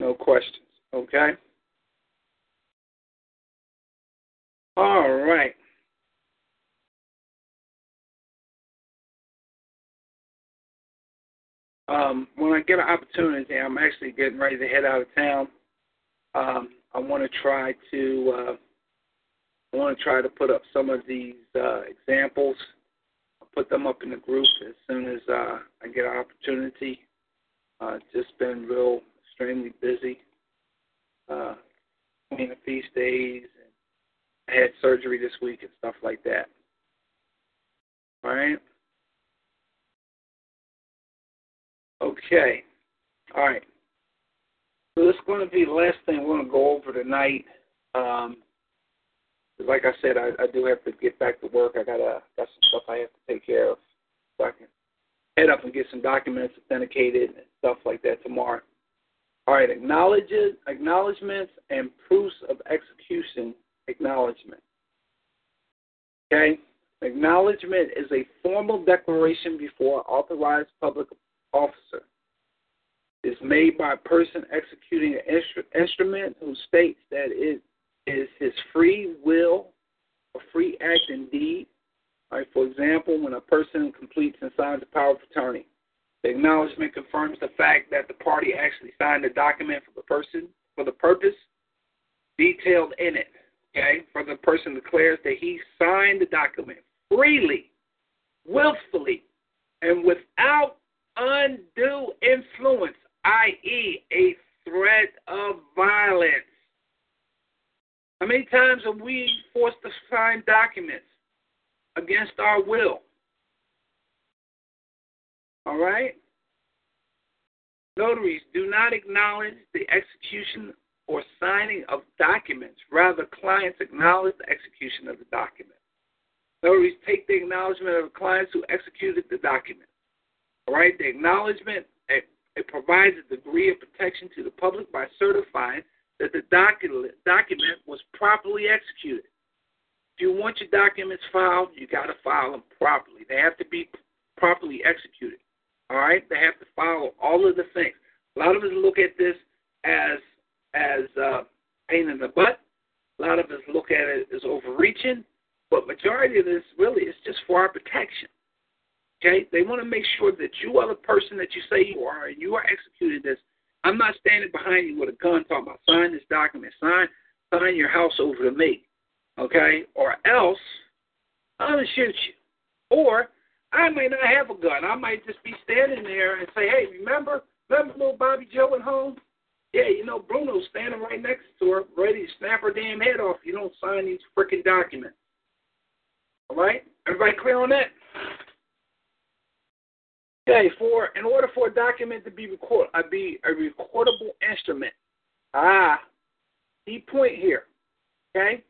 No questions. Okay. All right. Um, when I get an opportunity, I'm actually getting ready to head out of town. Um, I want to try to uh, I want to try to put up some of these uh, examples. I'll put them up in the group as soon as uh, I get an opportunity. Uh, just been real extremely busy uh, between the feast days And I had surgery this week and stuff like that. All right. Okay. All right. So this is going to be the last thing we're going to go over tonight. Um, like I said, I, I do have to get back to work. I got got some stuff I have to take care of, so I can head up and get some documents authenticated and stuff like that tomorrow. All right, acknowledges, acknowledgments and proofs of execution acknowledgement. Okay? Acknowledgement is a formal declaration before an authorized public officer. It's made by a person executing an instru- instrument who states that it is his free will, a free act indeed. Right, for example, when a person completes and signs a power of attorney, the acknowledgement confirms the fact that the party actually signed the document for the person for the purpose detailed in it okay, for the person declares that he signed the document freely, willfully, and without undue influence, i.e., a threat of violence. How many times are we forced to sign documents against our will? All right? Notaries do not acknowledge the execution or signing of documents. Rather, clients acknowledge the execution of the document. Notaries take the acknowledgement of the clients who executed the document. All right, the acknowledgement it, provides a degree of protection to the public by certifying that the document document was properly executed. If you want your documents filed, you got to file them properly. They have to be properly executed. All right, they have to follow all of the things. A lot of us look at this as as uh, pain in the butt. A lot of us look at it as overreaching, but majority of this really is just for our protection. Okay, they want to make sure that you are the person that you say you are, and you are executing this. I'm not standing behind you with a gun talking about sign this document, sign sign your house over to me, okay? Or else I'm gonna shoot you. Or I may not have a gun. I might just be standing there and say, Hey, remember remember little Bobby Joe at home? Yeah, you know, Bruno's standing right next to her, ready to snap her damn head off you don't sign these freaking documents. All right? Everybody clear on that? Okay, for in order for a document to be record, uh, be a recordable instrument. Ah, key point here. Okay,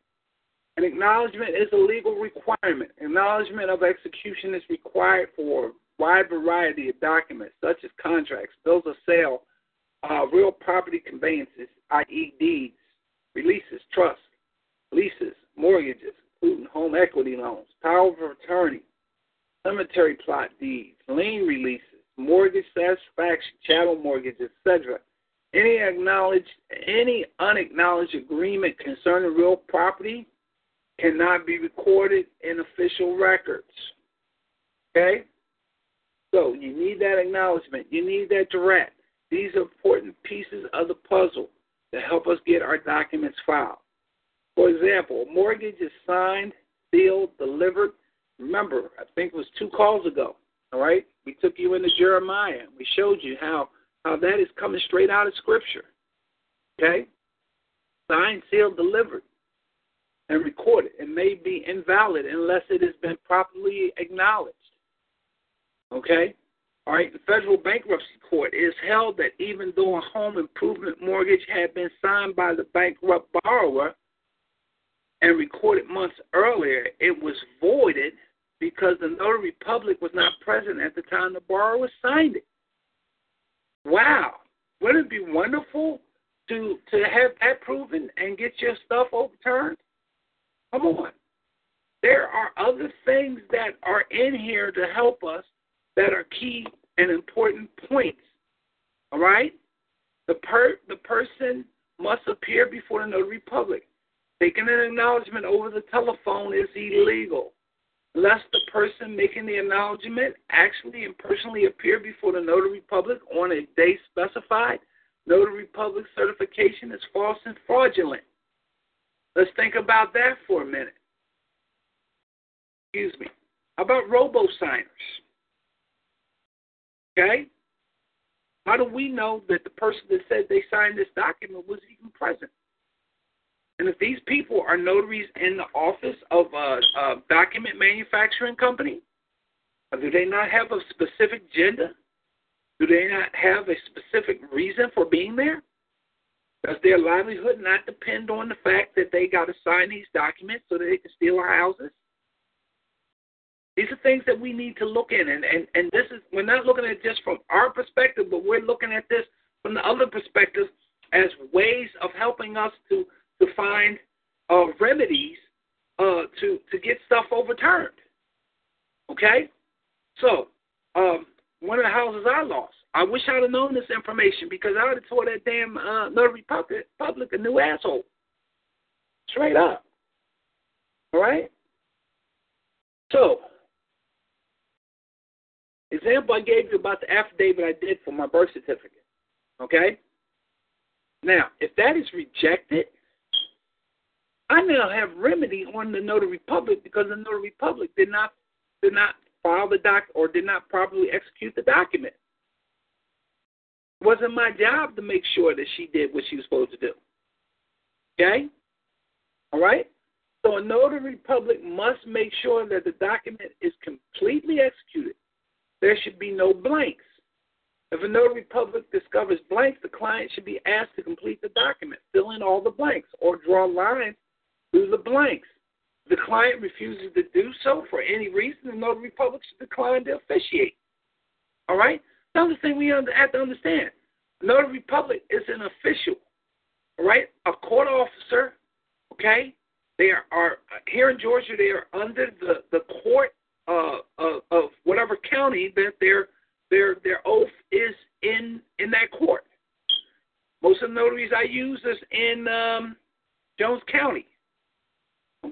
an acknowledgement is a legal requirement. Acknowledgement of execution is required for a wide variety of documents, such as contracts, bills of sale, uh, real property conveyances, i.e., deeds, releases, trusts, leases, mortgages, including home equity loans, power of attorney, cemetery plot deeds, lien releases, mortgage satisfaction, chattel mortgage, etc. Any acknowledged, any unacknowledged agreement concerning real property cannot be recorded in official records. Okay? So you need that acknowledgement. You need that direct. These are important pieces of the puzzle to help us get our documents filed. For example, a mortgage is signed, sealed, delivered. Remember, I think it was two calls ago. All right? We took you into Jeremiah. We showed you how, how that is coming straight out of Scripture. Okay? Signed, sealed, delivered and recorded. It may be invalid unless it has been properly acknowledged. Okay? All right, the federal bankruptcy court is held that even though a home improvement mortgage had been signed by the bankrupt borrower and recorded months earlier, it was voided because the notary public was not present at the time the borrower signed it. Wow. Wouldn't it be wonderful to to have that proven and get your stuff overturned? Come on. There are other things that are in here to help us that are key and important points. All right? The per the person must appear before the notary public. Taking an acknowledgement over the telephone is illegal. Unless the person making the acknowledgement actually and personally appear before the notary public on a day specified, notary public certification is false and fraudulent. Let's think about that for a minute. Excuse me. How about robo signers? Okay? How do we know that the person that said they signed this document was even present? And if these people are notaries in the office of a, a document manufacturing company, uh, do they not have a specific agenda? Do they not have a specific reason for being there? Does their livelihood not depend on the fact that they got to sign these documents so that they can steal our houses? These are things that we need to look in, and, and, and this is we're not looking at just from our perspective, but we're looking at this from the other perspective as ways of helping us to to find uh, remedies uh, to to get stuff overturned. Okay, so um, one of the houses I lost, I wish I'd have known this information because I would have tore that damn uh, notary public, public a new asshole. Straight up. All right? So, example I gave you about the affidavit I did for my birth certificate. Okay? Now, if that is rejected, I now have remedy on the notary public because the notary public did not did not file the doc or did not properly execute the document It wasn't my job to make sure that she did what she was supposed to do. Okay? All right? So a notary public must make sure that the document is completely executed. There should be no blanks. If a notary public discovers blanks, the client should be asked to complete the document, fill in all the blanks, or draw lines through the blanks. The client refuses to do so for any reason, the notary public should decline to officiate. All right? Another thing we have to understand notary public is an official, right? A court officer, okay? They are, are here in Georgia. They are under the the court uh, of, of whatever county that their their their oath is in in that court. Most of the notaries I use is in um, Jones County.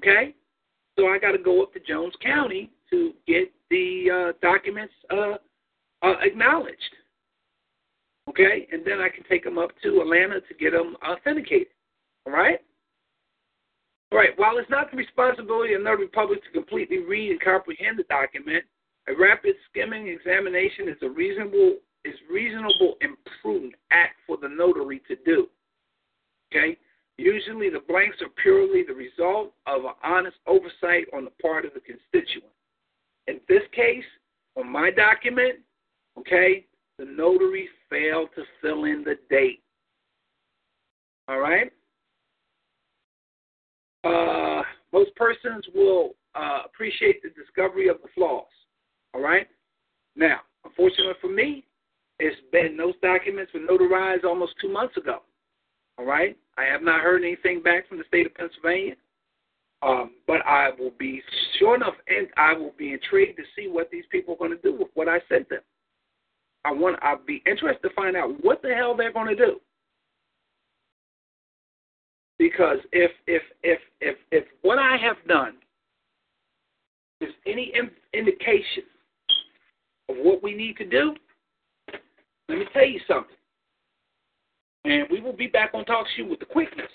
Okay? So I got to go up to Jones County to get the uh, documents uh, uh, acknowledged. Okay? And then I can take them up to Atlanta to get them authenticated. All right? All right. While it's not the responsibility of the notary public to completely read and comprehend the document, a rapid skimming examination is a reasonable is reasonable and prudent act for the notary to do. Okay? Usually the blanks are purely the result of an honest oversight on the part of the constituent. In this case, on my document, okay, the notary failed to fill in the date. All right? Uh, most persons will uh, appreciate the discovery of the flaws. All right? Now, unfortunately for me, it's been those documents were notarized almost two months ago. All right? I have not heard anything back from the state of Pennsylvania. Um, but I will be sure enough, and I will be intrigued to see what these people are going to do with what I sent them. I want. I'll be interested to find out what the hell they're going to do. Because if if if if if what I have done is any indication of what we need to do, let me tell you something. And we will be back on Talk Shoe with the quickness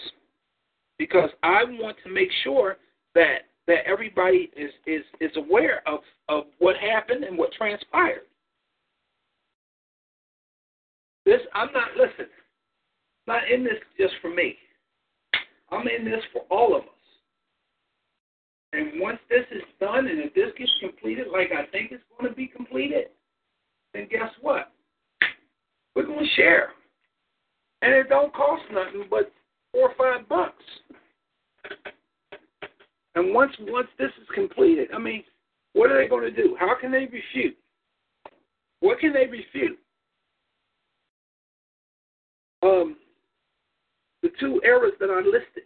because I want to make sure that that everybody is is is aware of of what happened and what transpired. This I'm not listen. Not in this just for me. I'm in this for all of us. And once this is done and if this gets completed like I think it's going to be completed, then guess what? We're going to share. And it don't cost nothing but four or five bucks. And once once this is completed, I mean, what are they going to do? How can they refute? What can they refute? Um, the two errors that I listed,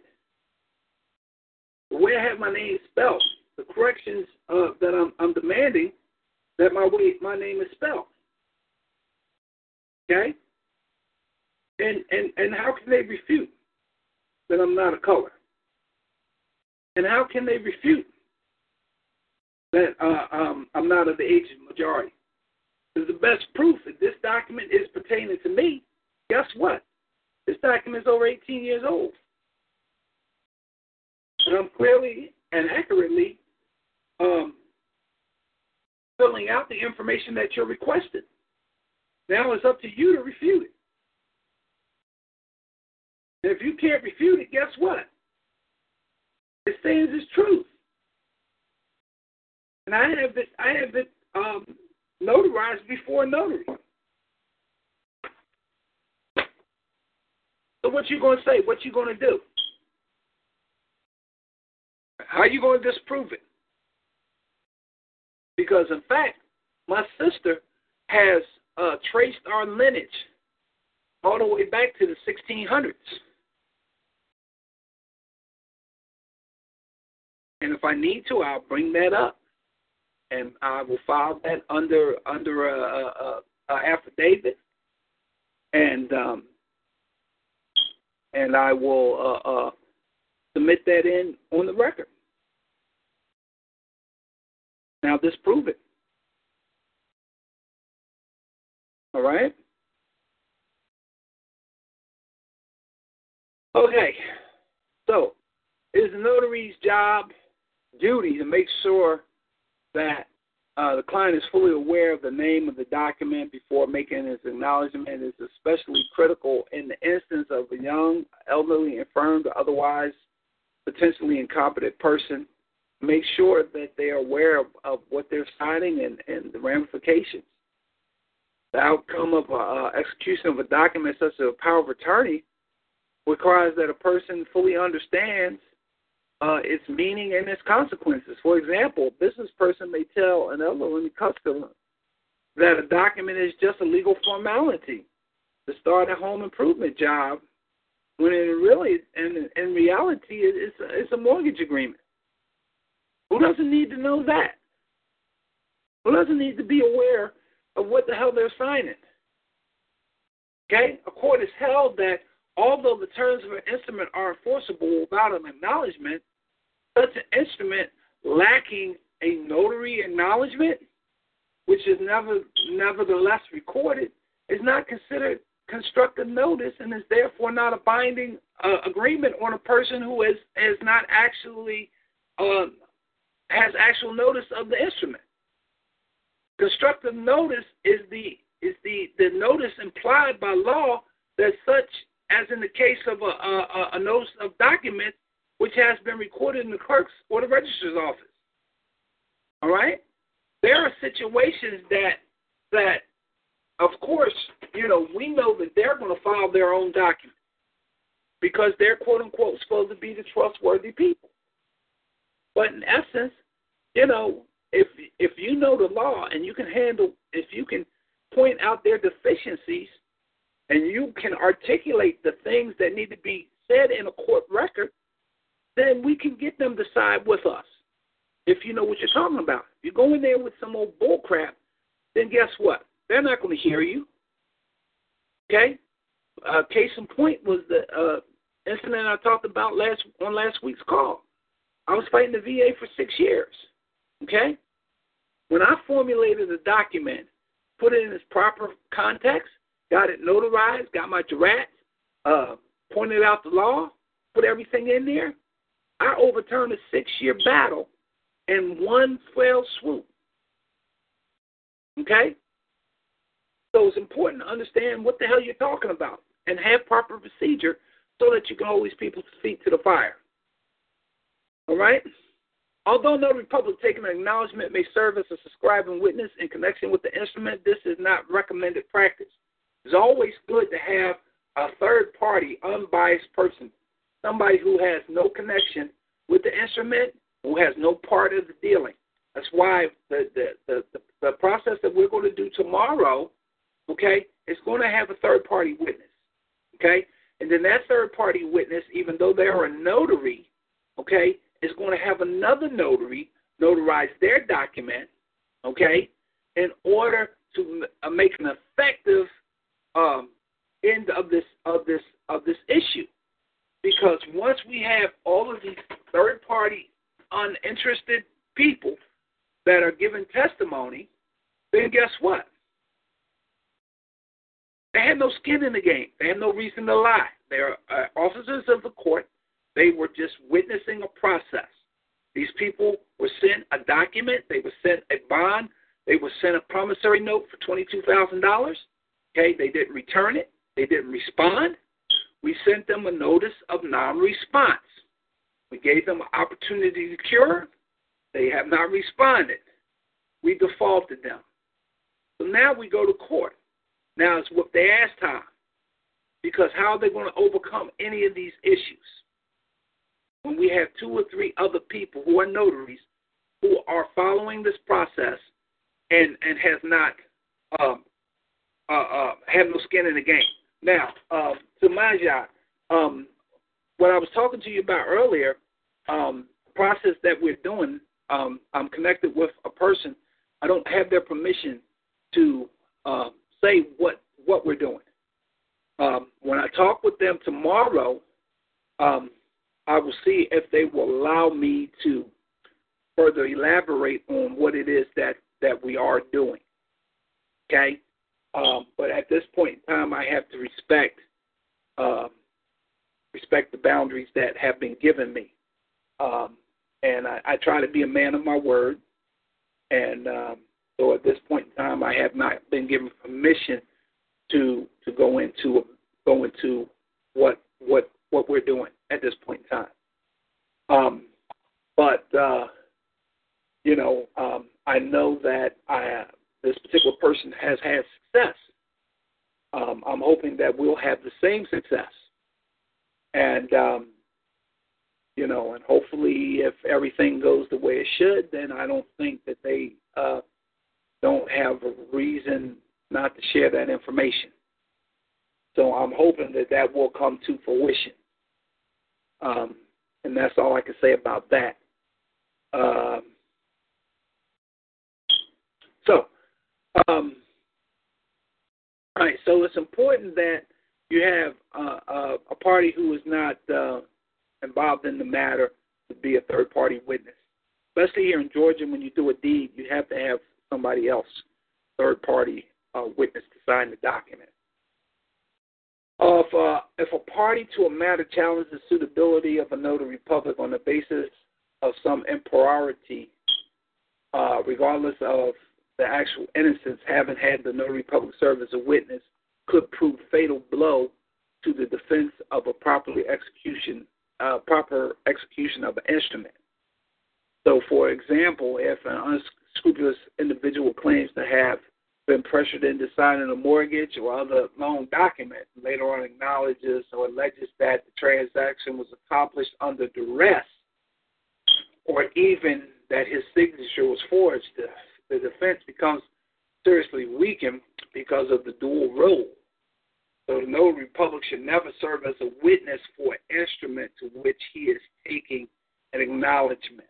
the way I have my name spelled, the corrections uh, that I'm, I'm demanding that my way my name is spelled. Okay? And and and how can they refute that I'm not a color? And how can they refute that uh, um, I'm not of the Asian majority? Because the best proof that this document is pertaining to me, guess what? This document is over 18 years old. And I'm clearly and accurately um, filling out the information that you're requesting. Now it's up to you to refute it. And if you can't refute it, guess what? It stands as truth. And I have it I have it um, notarized before notary. So what you gonna say? What you gonna do? How you gonna disprove it? Because in fact, my sister has uh, traced our lineage all the way back to the 1600s. And if I need to, I'll bring that up, and I will file that under under a, a, a affidavit, and um, and I will uh, uh, submit that in on the record. Now disprove it. All right. Okay. So, is the notary's job, duty to make sure that uh, the client is fully aware of the name of the document before making his acknowledgement. is especially critical in the instance of a young, elderly, infirmed, or otherwise potentially incompetent person. Make sure that they are aware of, of what they're signing and, and the ramifications. The outcome of uh, execution of a document such as a power of attorney requires that a person fully understands uh, its meaning and its consequences. For example, a business person may tell an elderly customer that a document is just a legal formality to start a home improvement job, when in really, in, in reality, it's a, it's a mortgage agreement. Who doesn't need to know that? Who doesn't need to be aware of what the hell they're signing. Okay? A court has held that although the terms of an instrument are enforceable without an acknowledgement, such an instrument lacking a notary acknowledgement, which is never, nevertheless recorded, is not considered constructive notice and is therefore not a binding uh, agreement on a person who has, has not actually uh, has actual notice of the instrument. Constructive notice is the is the, the notice implied by law that such as in the case of a, a, a notice of document which has been recorded in the clerk's or the registrar's office. All right? There are situations that that of course, you know, we know that they're going to file their own document because they're quote unquote supposed to be the trustworthy people. But in essence, you know, if if you know the law and you can handle if you can point out their deficiencies and you can articulate the things that need to be said in a court record, then we can get them to side with us. If you know what you're talking about. If you go in there with some old bull crap, then guess what? They're not going to hear you. Okay? Uh, case in point was the uh, incident I talked about last on last week's call. I was fighting the VA for six years. Okay? When I formulated a document, put it in its proper context, got it notarized, got my jurat, uh, pointed out the law, put everything in there, I overturned a six year battle in one fell swoop. Okay? So it's important to understand what the hell you're talking about and have proper procedure so that you can hold these people's feet to the fire. All right? Although notary public taking an acknowledgement may serve as a subscribing witness in connection with the instrument, this is not recommended practice. It's always good to have a third party, unbiased person, somebody who has no connection with the instrument, who has no part of the dealing. That's why the, the, the, the, the process that we're going to do tomorrow okay, is going to have a third party witness, okay? And then that third party witness, even though they're a notary, okay, is going to have another notary notarize their document, okay, in order to uh, make an effective um, end of this of this of this issue. Because once we have all of these third party uninterested people that are giving testimony, then guess what? They had no skin in the game. They had no reason to lie. They're uh, officers of the court. They were just witnessing a process. These people were sent a document. They were sent a bond. They were sent a promissory note for twenty-two thousand dollars. Okay, they didn't return it. They didn't respond. We sent them a notice of non-response. We gave them an opportunity to cure. They have not responded. We defaulted them. So now we go to court. Now it's what they ask time. Because how are they going to overcome any of these issues? When we have two or three other people who are notaries who are following this process and and has not um, uh, uh, have no skin in the game. Now, uh, to Maja, um, what I was talking to you about earlier, um, process that we're doing, um, I'm connected with a person. I don't have their permission to uh, say what what we're doing. Um, when I talk with them tomorrow, um, I will see if they will allow me to further elaborate on what it is that that we are doing. Okay, um, but at this point in time, I have to respect uh, respect the boundaries that have been given me, um, and I, I, try to be a man of my word. And um, so at this point in time, I have not been given permission to to go into go into what what what we're doing at this point in time. Um, but uh, you know, um, I know that I this particular person has had success. Um, I'm hoping that we'll have the same success, and um, you know, and hopefully, if everything goes the way it should, then I don't think that they uh, don't have a reason not to share that information. So I'm hoping that that will come to fruition. Um, and that's all I can say about that. Um, so, um, all right, so it's important that you have uh, a party who is not uh, involved in the matter to be a third party witness. Especially here in Georgia, when you do a deed, you have to have somebody else, third party uh, witness, to sign the document. If, uh, if a party to a matter challenges the suitability of a notary public on the basis of some impropriety, uh, regardless of the actual innocence, having had the notary public serve as a witness could prove fatal blow to the defense of a properly execution, uh, proper execution of an instrument. So, for example, if an unscrupulous individual claims to have been pressured into signing a mortgage or other loan document, later on acknowledges or alleges that the transaction was accomplished under duress, or even that his signature was forged, the, defense becomes seriously weakened because of the dual role. So the notary public should never serve as a witness for an instrument to which he is taking an acknowledgement.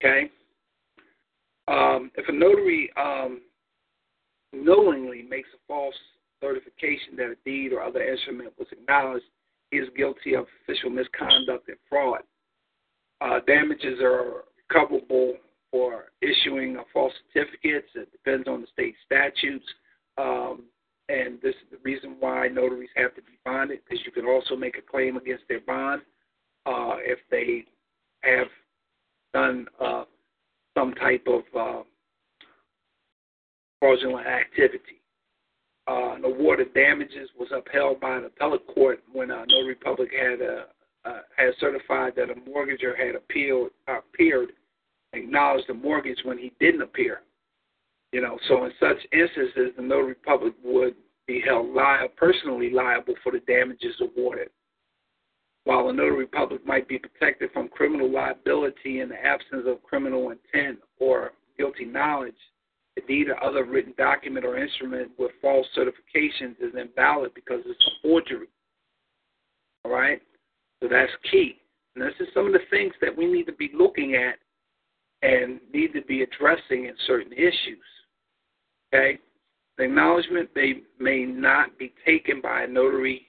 Okay? Um, if a notary um, knowingly makes a false certification that a deed or other instrument was acknowledged, he is guilty of official misconduct and fraud. Uh, damages are recoverable for issuing false certificates. It depends on the state statutes. Um, and this is the reason why notaries have to be bonded, because you can also make a claim against their bond uh, if they have done uh, some type of uh, fraudulent activity. Uh, an award of damages was upheld by an appellate court when uh, Notary Public had uh, uh, had certified that a mortgager had appealed, appeared, acknowledged the mortgage when he didn't appear. You know, so in such instances, the notary public would be held liable, personally liable for the damages awarded. While a notary public might be protected from criminal liability in the absence of criminal intent or guilty knowledge, a deed or other written document or instrument with false certifications is invalid because it's a forgery. All right? So that's key. And this is some of the things that we need to be looking at and need to be addressing in certain issues. Okay? The acknowledgement may, may not be taken by a notary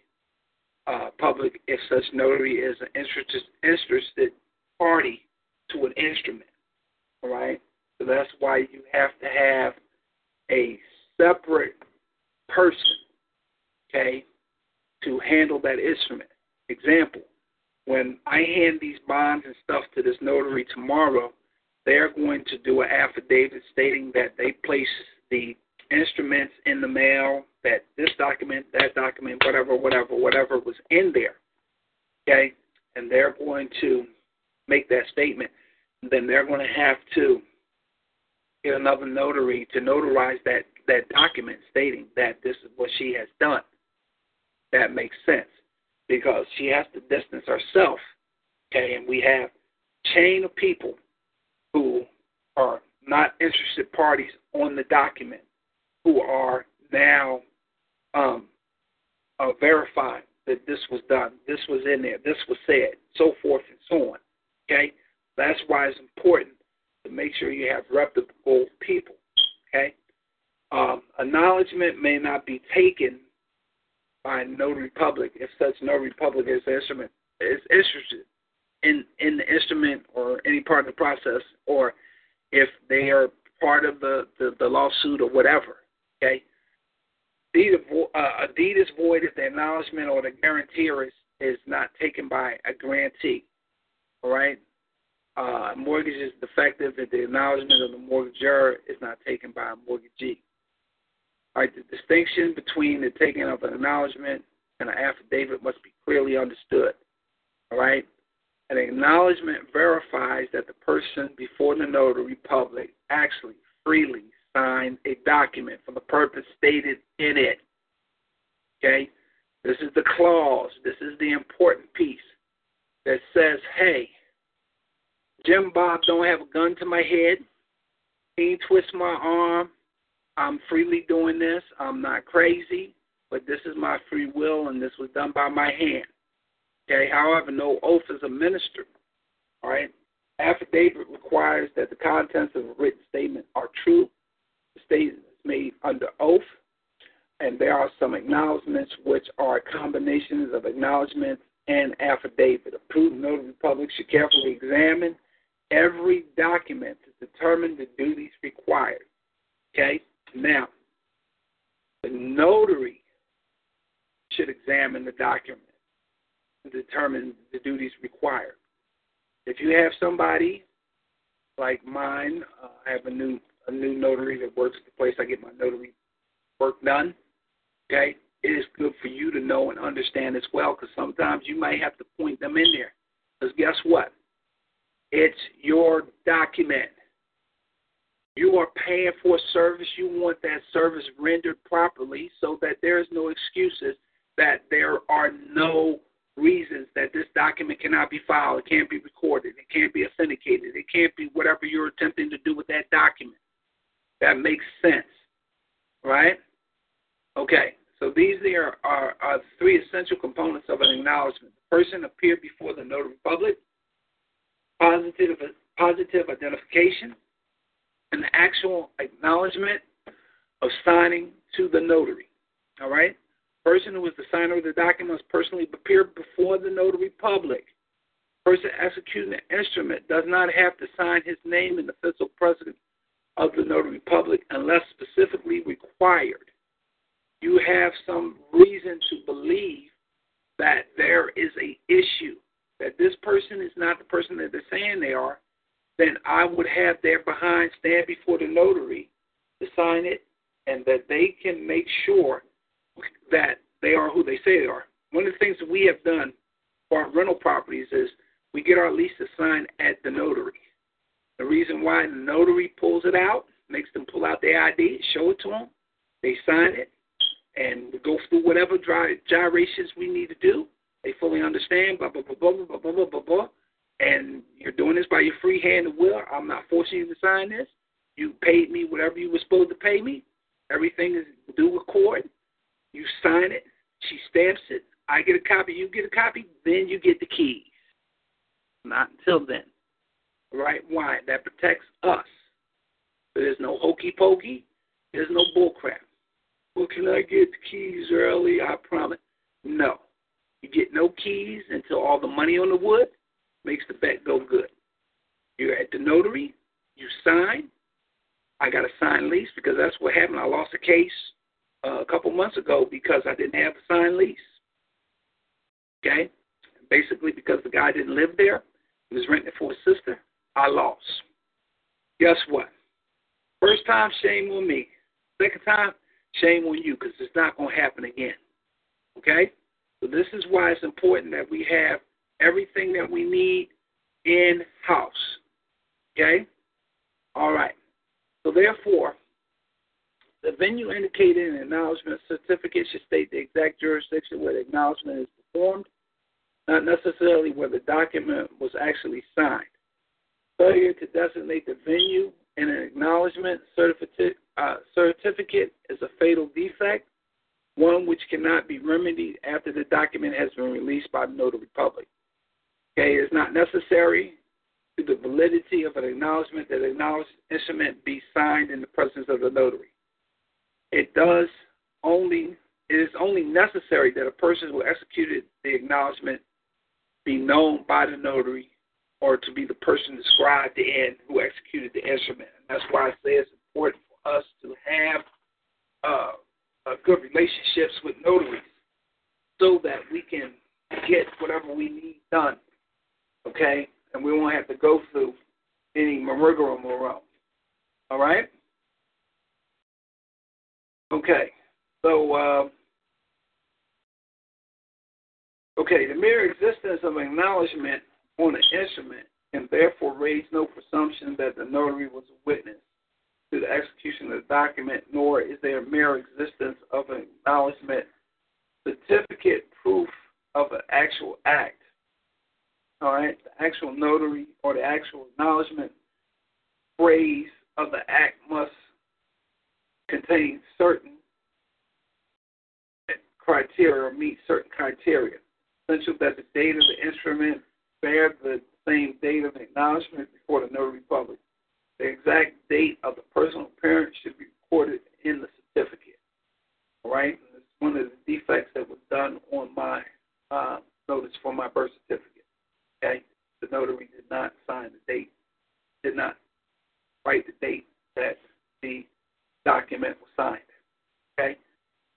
uh, public if such notary is an interested, interested party to an instrument. All right? So that's why you have to have a separate person, okay, to handle that instrument. Example, when I hand these bonds and stuff to this notary tomorrow, they're going to do an affidavit stating that they place the instruments in the mail, that this document, that document, whatever, whatever, whatever was in there. Okay? And they're going to make that statement. Then they're going to have to get another notary to notarize that, that document stating that this is what she has done. That makes sense because she has to distance herself. Okay, and we have chain of people are not interested parties on the document who are now um, uh, verifying that this was done, this was in there, this was said, so forth and so on. Okay, that's why it's important to make sure you have reputable people. Okay, um, acknowledgement may not be taken by notary public if such notary public is instrument is interested in in the instrument or any part of the process, or if they are part of the the, the lawsuit or whatever. Okay, deed of, uh, a deed is void if the acknowledgement or the grantor is is not taken by a grantee. All right. Uh, mortgage is defective if the acknowledgement of the mortgagor is not taken by a mortgagee. All right, the distinction between the taking of an acknowledgement and an affidavit must be clearly understood. All right? An acknowledgement verifies that the person before the notary public actually freely signed a document for the purpose stated in it. Okay? This is the clause, this is the important piece that says, hey, Jim Bob don't have a gun to my head. He ain't twist my arm. I'm freely doing this. I'm not crazy, but this is my free will, and this was done by my hand. Okay. However, no oath is administered. All right. Affidavit requires that the contents of a written statement are true. The statement is made under oath, and there are some acknowledgments which are combinations of acknowledgments and affidavit. A prudent notary public should carefully examine every document to determine the duties required. Okay? Now, the notary should examine the document determine the duties required. If you have somebody like mine, uh, I have a new a new notary that works at the place I get my notary work done. Okay, it is good for you to know and understand as well, because sometimes you might have to point them in there. Because guess what? It's your document. You are paying for a service. You want that service rendered properly so that there is no excuses that there are no reasons that this document cannot be filed, it can't be recorded, it can't be authenticated, it can't be whatever you're attempting to do with that document. That makes sense, right? Okay, so these are, are, are three essential components of an acknowledgement. The person appeared before the notary public, positive, positive identification, an actual acknowledgement of signing to the notary. All right? Person who is the signer of the document must personally appear before the notary public. Person executing the instrument does not have to sign his name in the official presence of the notary public unless specifically required. You have some reason to believe that there is a issue, that this person is not the person that they're saying they are, then I would have their behind stand before the notary to sign it and that they can make sure that they are who they say they are. One of the things that we have done for our rental properties is we get our leases signed at the notary. The reason why the notary pulls it out, makes them pull out their ID, show it to them, they sign it, and we go through whatever gyrations we need to do. They fully understand, blah, blah, blah, blah, blah, blah, blah, blah, blah. And you're doing this by your free hand and will. I'm not forcing you to sign this. You paid me whatever you were supposed to pay me. Everything is due record. You sign it. She stamps it. I get a copy. You get a copy. Then you get the keys. Not until then. Right? Why? That protects us. There's no hokey pokey. There's no bullcrap. Well, can I get the keys early? I promise. No. You get no keys until all the money on the wood makes the bet go good. You're at the notary. You sign. I got a signed lease because that's what happened. I lost a case uh, a couple months ago because I didn't have a signed lease. Okay? Basically, because the guy didn't live there, he was renting it for his sister, I lost. Guess what? First time, shame on me. Second time, shame on you because it's not going to happen again. Okay? So, this is why it's important that we have everything that we need in house. Okay? All right. So, therefore, the venue indicated in acknowledgement certificate should state the exact jurisdiction where the acknowledgement is performed, not necessarily where the document was actually signed. Failure to designate the venue in an acknowledgement certificate, uh, certificate is a fatal defect, one which cannot be remedied after the document has been released by the notary public. Okay, it's not necessary to the validity of an acknowledgement that acknowledged instrument be signed in the presence of the notary it does only it is only necessary that a person who executed the acknowledgement be known by the notary or to be the person described in who executed the instrument. And that's why I say it's important for us to have uh, good relationships with notaries so that we can get whatever we need done. Okay? And we won't have to go through any rigmarole. All right? Okay, so uh, okay, the mere existence of acknowledgement on an instrument can therefore raise no presumption that the notary was a witness to the execution of the document, nor is there a mere existence of an acknowledgement certificate proof of an actual act. All right, the actual notary or the actual acknowledgement phrase of the act must contain certain criteria or meet certain criteria. Essential that the date of the instrument bear the same date of acknowledgement before the notary public. The exact date of the personal appearance should be recorded in the certificate. All right? It's one of the defects that was done on my uh, notice for my birth certificate. Okay, the notary did not sign the date, did not write the date that the document was signed. Okay,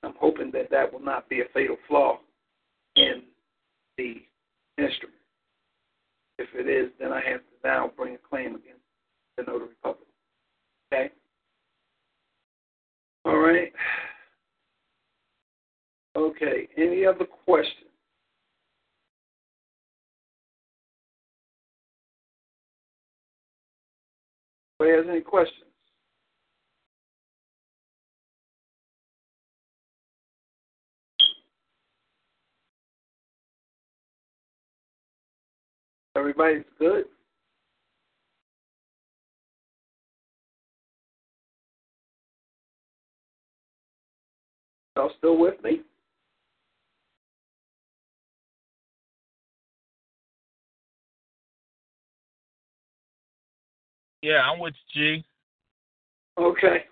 I'm hoping that that will not be a fatal flaw in the instrument. If it is, then I have to now bring a claim against the notary public. Okay. All right. Okay. Any other questions? Anybody has any questions? Everybody's good? Y'all still with me? Yeah, I'm with G. Okay.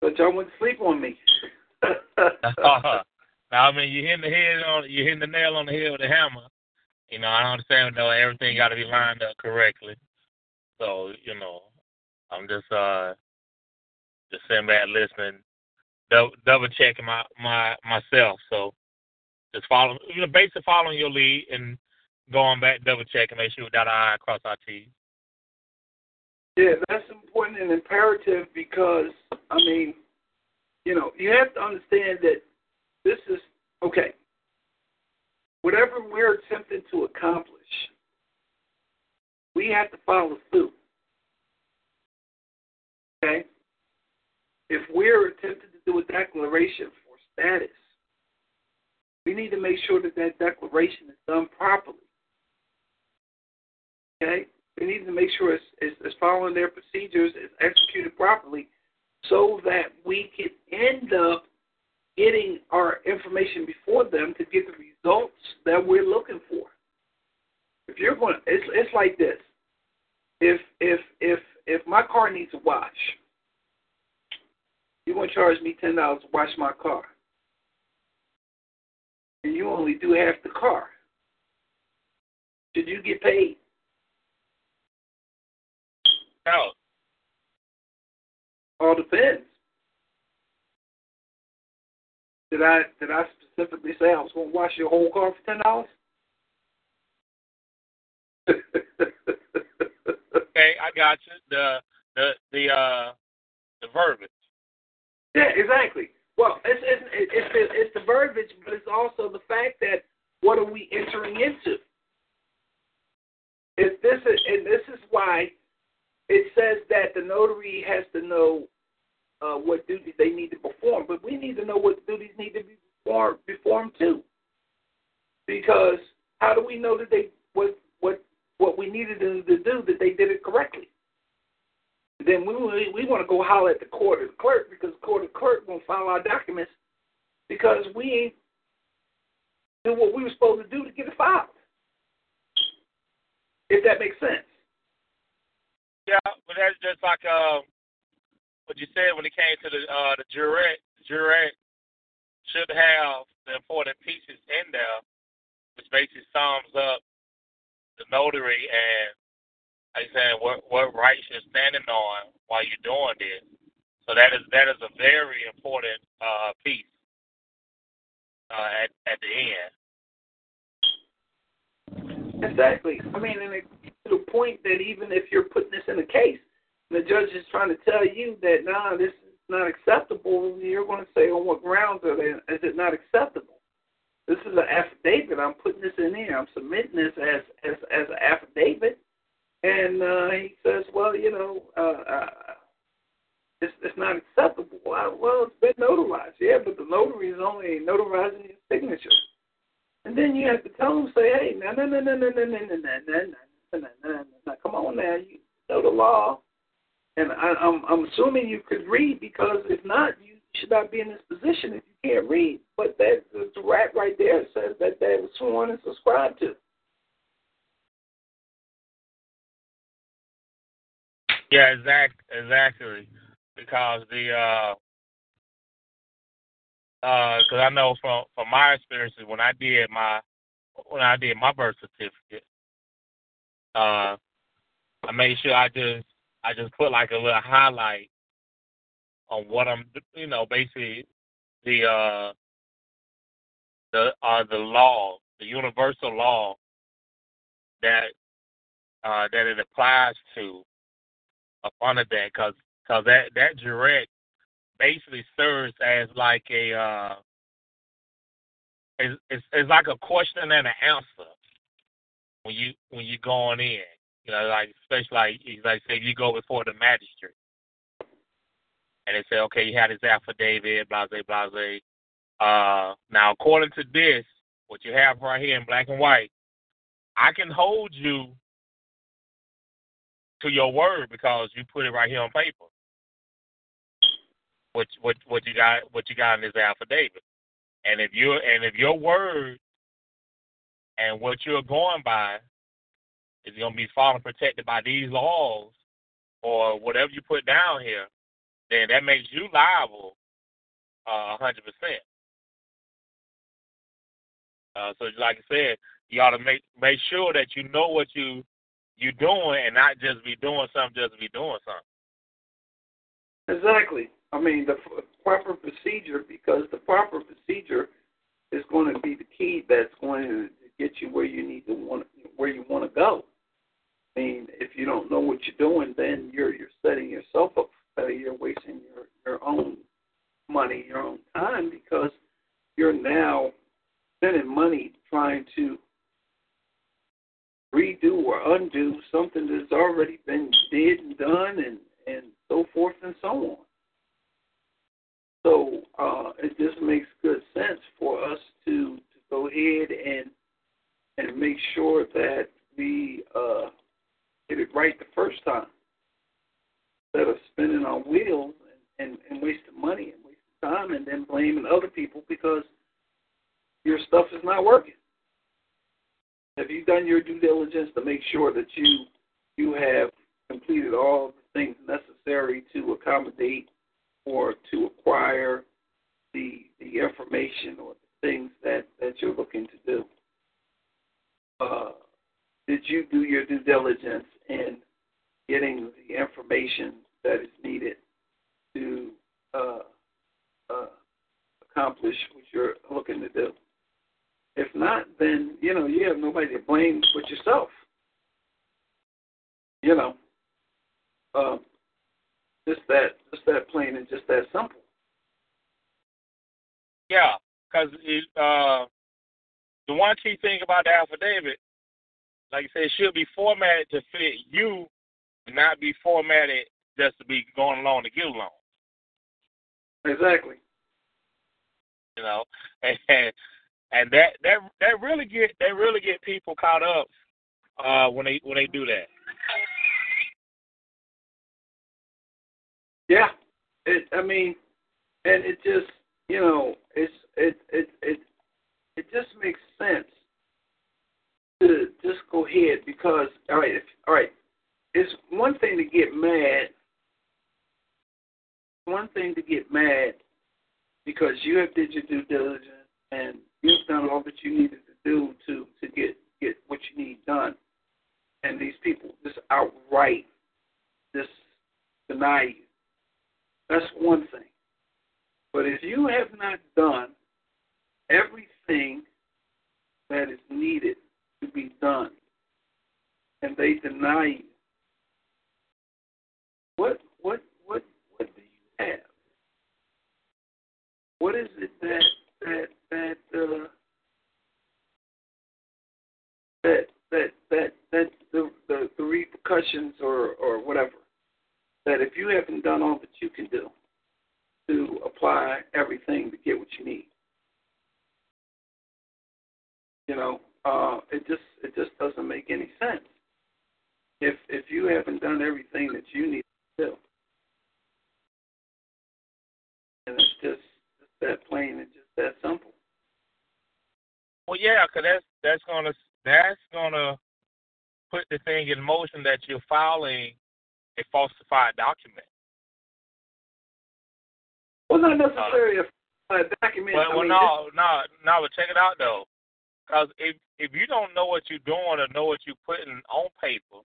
But y'all went to sleep on me. I mean, you're hitting the head on, you're hitting the nail on the head with a hammer. You know, I understand though everything got to be lined up correctly. So, you know, I'm just uh just sitting back listening, double, double checking my my myself. So, just follow, you know, basically following your lead and going back, double checking, make sure we dot our I, cross our T. Yeah, that's important and imperative because I mean, you know, you have to understand that this is okay. Whatever we're attempting to accomplish, we have to follow suit. Okay? If we're attempting to do a declaration for status, we need to make sure that that declaration is done properly. Okay? We need to make sure it's, it's, it's following their procedures, it's executed properly, so that we can end up getting our information before them to get the results that we're looking for. If you're going, it's it's like this. If if if if my car needs a wash, you're going to charge me ten dollars to wash my car, and you only do half the car. Should you get paid? No. All depends. Did I did I specifically say I was going to wash your whole car for ten dollars? okay, I got you. The the the uh the verbiage. Yeah, exactly. Well, it's it's it's it's, it's the verbiage, but it's also the fact that what are we entering into? If this is, and this is why it says that the notary has to know uh, what duties they need to perform, but we need to know what duties need to be performed, performed too. Because how do we know that they what what what we needed them to do that they did it correctly? Then we we want to go holler at the court or the clerk because the court or clerk won't file our documents because we ain't do what we were supposed to do to get it filed. If that makes sense. Yeah, but that's just like uh, what you said when it came to the uh, the jurat. Jurat should have the important pieces in there, which basically sums up the notary and like saying what what rights you're standing on while you're doing this. So that is that is a very important uh, piece uh, at at the end. Exactly. I mean, and it, to the point that even if you're putting this in a case, the judge is trying to tell you that nah, this is not acceptable, you're going to say on what grounds are they, is it not acceptable? This is an affidavit. I'm putting this in here. I'm submitting this as as as an affidavit, and uh, he says, well, you know, uh, uh, it's it's not acceptable. Well, well, it's been notarized, yeah, but the notary is only notarizing your signature. And then you have to tell them, say, hey, no, no, no, no, no, no, no, no, no, no, no, no, no, no, come on now, you know the law. And I, I'm I'm assuming you could read because if not, you should not be in this position if you can't read. But that jurat right there says that they was sworn and subscribed to. Yeah, exact exactly. Because the uh because uh, I know from from my experiences when I did my when I did my birth certificate, uh, I made sure I just I just put like a little highlight on what I'm, you know, basically the uh the uh the law, the universal law that uh that it applies to up under that, because cause that that jurat basically serves as like a uh it's, it's it's like a question and an answer when you when you're going in. You know, like especially like like say you go before the magistrate and they say, okay, you had his affidavit, blase, blase. Uh, now, according to this, what you have right here in black and white, I can hold you to your word because you put it right here on paper. What what what you got what you got in this affidavit, and if you and if your word and what you're going by is going to be followed protected by these laws or whatever you put down here, then that makes you liable uh, hundred percent. Uh, so, like I said, you ought to make make sure that you know what you you doing and not just be doing something just be doing something. Exactly. I mean the proper procedure because the proper procedure is going to be the key that's going to get you where you need to want where you want to go. I mean, if you don't know what you're doing, then you're you're setting yourself up for You're wasting your your own money, your own time because you're now spending money trying to redo or undo something that's already been did and done and and so forth and so on. So uh, it just makes good sense for us to, to go ahead and and make sure that we uh, get it right the first time instead of spinning on wheels and, and, and wasting money and wasting time and then blaming other people because your stuff is not working. Have you done your due diligence to make sure that you you have completed all the things necessary to accommodate or to acquire the the information or the things that that you're looking to do? Uh, did you do your due diligence in getting the information that is needed to uh, uh, accomplish what you're looking to do? If not, then you know you have nobody to blame but yourself. You know, uh, just that, just that plain and just that simple. Yeah, because uh, the one key thing about the affidavit, like I said, it should be formatted to fit you, and not be formatted just to be going along to get along. Exactly. You know, and and that that that really get that really get people caught up uh, when they when they do that. Yeah, it. I mean, and it just you know it's it it it it just makes sense to just go ahead because all right all right it's one thing to get mad one thing to get mad because you have did your due diligence and you've done all that you needed to do to to get get what you need done, and these people just outright just deny you. That's one thing. But if you have not done everything that is needed to be done, and they deny you, what what what what do you have? What is it that that that uh, that that that that the, the the repercussions or or whatever? That if you haven't done all that you can do to apply everything to get what you need, you know, uh, it just it just doesn't make any sense. If if you haven't done everything that you need to do, and it's just, just that plain and just that simple. Well, yeah, because that's that's gonna that's gonna put the thing in motion that you're filing a falsified document. Well, not necessarily. a uh, document. Well, I well mean, no, no, no. But check it out though, because if if you don't know what you're doing or know what you're putting on paper,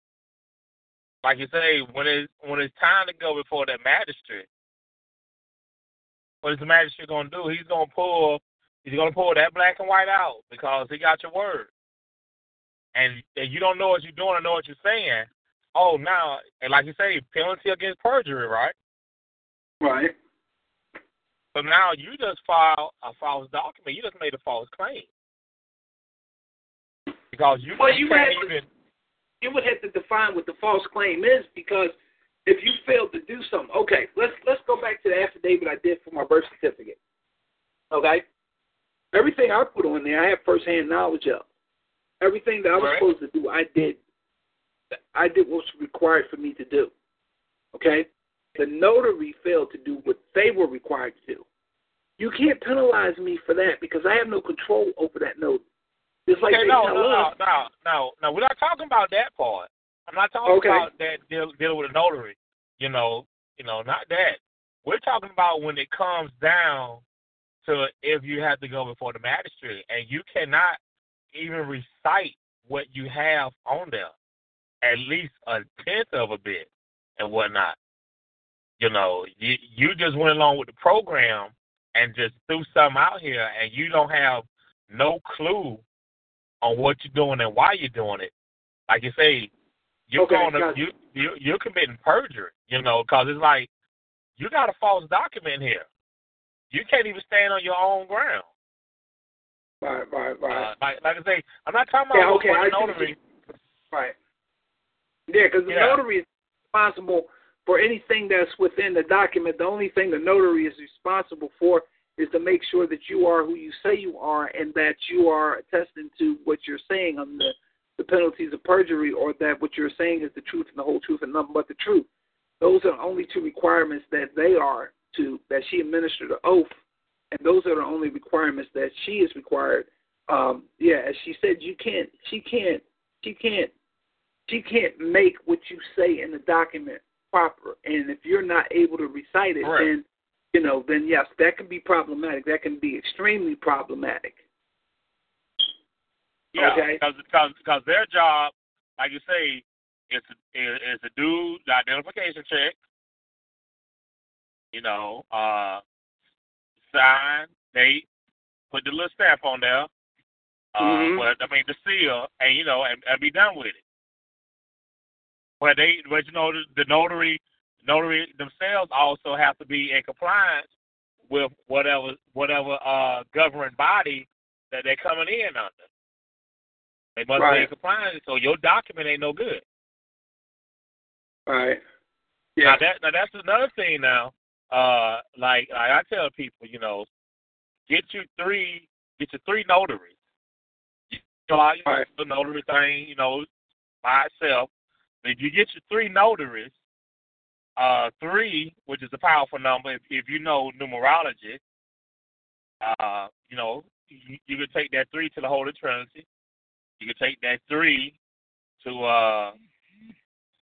like you say, when it's when it's time to go before that magistrate, what is the magistrate going to do? He's going to pull. He's going to pull that black and white out because he got your word, and, and you don't know what you're doing or know what you're saying. Oh, now, and like you say, penalty against perjury, right? Right. So now you just filed a false document. You just made a false claim because you, Well, you can't had- even. you would have to define what the false claim is because if you failed to do something, okay, let's let's go back to the affidavit I did for my birth certificate. Okay, everything I put on there, I have firsthand knowledge of. Everything that I was Right. supposed to do, I did. I did what was required for me to do. Okay, the notary failed to do what they were required to do. You can't penalize me for that because I have no control over that notary. Just like okay, no, no, no, no, no, no. We're not talking about that part. I'm not talking Okay. about that deal, dealing with a notary. You know, you know, not that. We're talking about when it comes down to if you have to go before the magistrate and you cannot even recite what you have on there, at least a tenth of a bit and whatnot. You know, you you just went along with the program and just threw something out here, and you don't have no clue on what you're doing and why you're doing it. Like you say, you're Okay, going to gotcha. you, you you're committing perjury. You know, because it's like you got a false document here. You can't even stand on your own ground. right, right, right. Uh, like like I say, I'm not talking about Yeah, okay, I the see notary. Right. Yeah, because the Yeah. notary is responsible for anything that's within the document. The only thing the notary is responsible for is to make sure that you are who you say you are and that you are attesting to what you're saying on the, the penalties of perjury or that what you're saying is the truth and the whole truth and nothing but the truth. Those are the only two requirements that they are to, that she administered the oath, and those are the only requirements that she is required. Um, yeah, as she said, you can't, she can't, she can't she can't make what you say in the document proper. And if you're not able to recite it, Correct. then you know, then yes, that can be problematic. That can be extremely problematic. Yeah, Okay. because because because their job, like you say, is to, is, to do the identification check. You know, uh, sign, date, put the little stamp on there. Uh, Mhm. but I mean the seal, and you know, and, and be done with it. But they, but you know, the, the notary, notary themselves also have to be in compliance with whatever whatever uh governing body that they're coming in under. They must be in compliance, so your document ain't no good. Right. Yeah. Now that now that's another thing now. Uh like, like I tell people, you know, get you three get your three notaries. You know, I use Right. the notary thing, you know, by itself. But if you get your three notaries, uh three, which is a powerful number if if you know numerology, uh, you know, you, you could take that three to the Holy Trinity. You could take that three to uh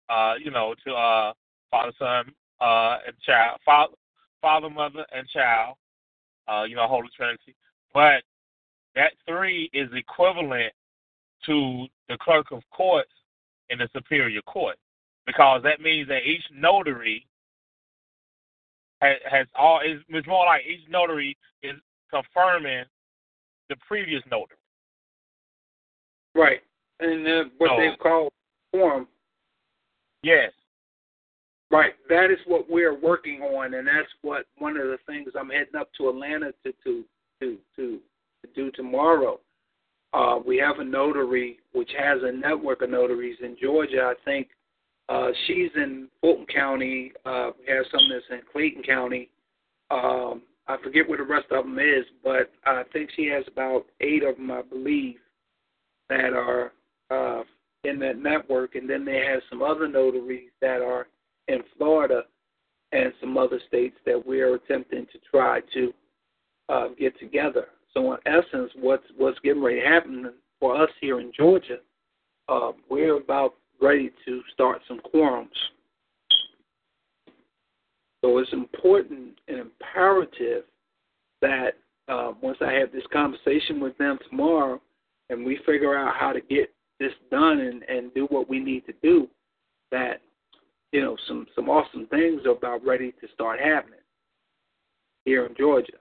uh, you know, to uh father, son, uh and child father father, mother and child, uh, you know, Holy Trinity. But that three is equivalent to the clerk of courts in the superior court. Because that means that each notary has, has all is it's more like each notary is confirming the previous notary. Right. And uh, what So- they call form. Yes. Right. That is what we're working on, and that's what one of the things I'm heading up to Atlanta to to to to, to do tomorrow. Uh, we have a notary which has a network of notaries in Georgia. I think uh, she's in Fulton County. Uh, we have some that's in Clayton County. Um, I forget where the rest of them is, but I think she has about eight of them, I believe, that are uh, in that network. And then they have some other notaries that are in Florida and some other states that we're attempting to try to uh, get together. So in essence, what's what's getting ready to happen for us here in Georgia, uh, we're about ready to start some quorums. So it's important and imperative that uh, once I have this conversation with them tomorrow, and we figure out how to get this done and, and do what we need to do, that you know some some awesome things are about ready to start happening here in Georgia.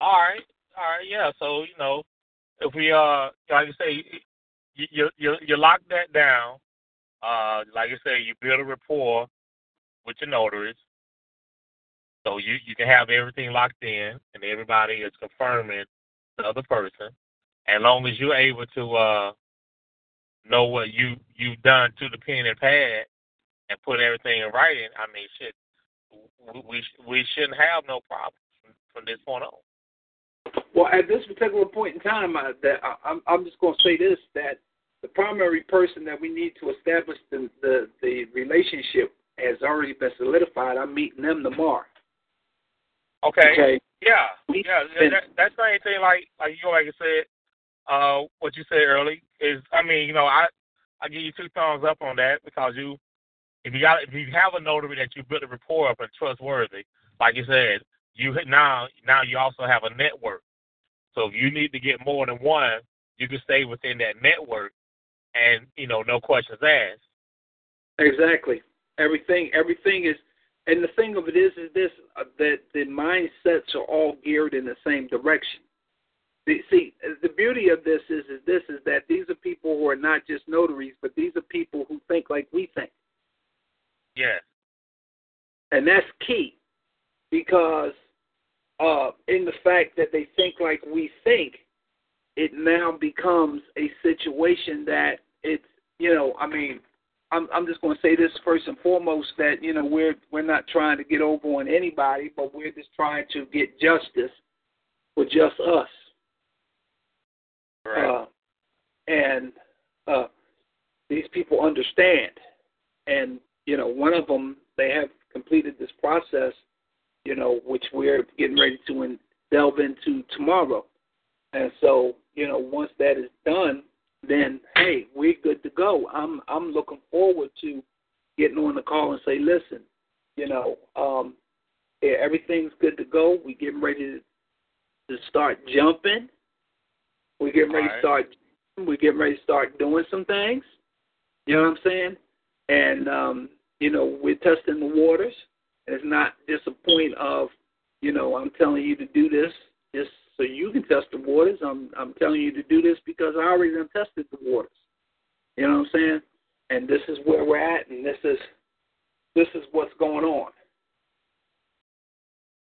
All right, all right, yeah. So you know, if we uh, like I say, you you you, you lock that down. Uh, like I say, you build a rapport with your notaries. So you you can have everything locked in, and everybody is confirming the other person. As long as you're able to uh, know what you you've done to the pen and pad and put everything in writing, I mean, shit, we we shouldn't have no problems from, this point on. Well, at this particular point in time, I, that I, I'm I'm just going to say this that the primary person that we need to establish the, the the relationship has already been solidified. I'm meeting them tomorrow. Okay. Okay. Yeah. Yeah. That, that same thing, like like you like I said, uh, what you said early is, I mean, you know, I I give you two thumbs up on that because you, if you got if you have a notary that you built a rapport up and trustworthy, like you said, you now now you also have a network. So if you need to get more than one, you can stay within that network, and you know, no questions asked. Exactly. Everything everything is and the thing of it is, is this uh, that the mindsets are all geared in the same direction. The, see, the beauty of this is, is this is that these are people who are not just notaries, but these are people who think like we think. Yeah. And that's key, because uh, in the fact that they think like we think, it now becomes a situation that it's you know, I mean, I'm I'm just going to say this first and foremost that you know we're we're not trying to get over on anybody, but we're just trying to get justice for just us. Right. Uh, and uh, these people understand, and you know one of them they have completed this process, you know, which we're getting ready to in, delve into tomorrow. And so, you know, once that is done, then hey, we're good to go. I'm I'm looking forward to getting on the call and say, listen, you know, um, yeah, everything's good to go. We getting ready to, to start jumping. We're getting ready All to start. We're getting ready to start doing some things. You know what I'm saying? And um, you know, we're testing the waters. It's not just a point of, you know, I'm telling you to do this just so you can test the waters. I'm I'm telling you to do this because I already done tested the waters. You know what I'm saying? And this is where we're at, and this is this is what's going on.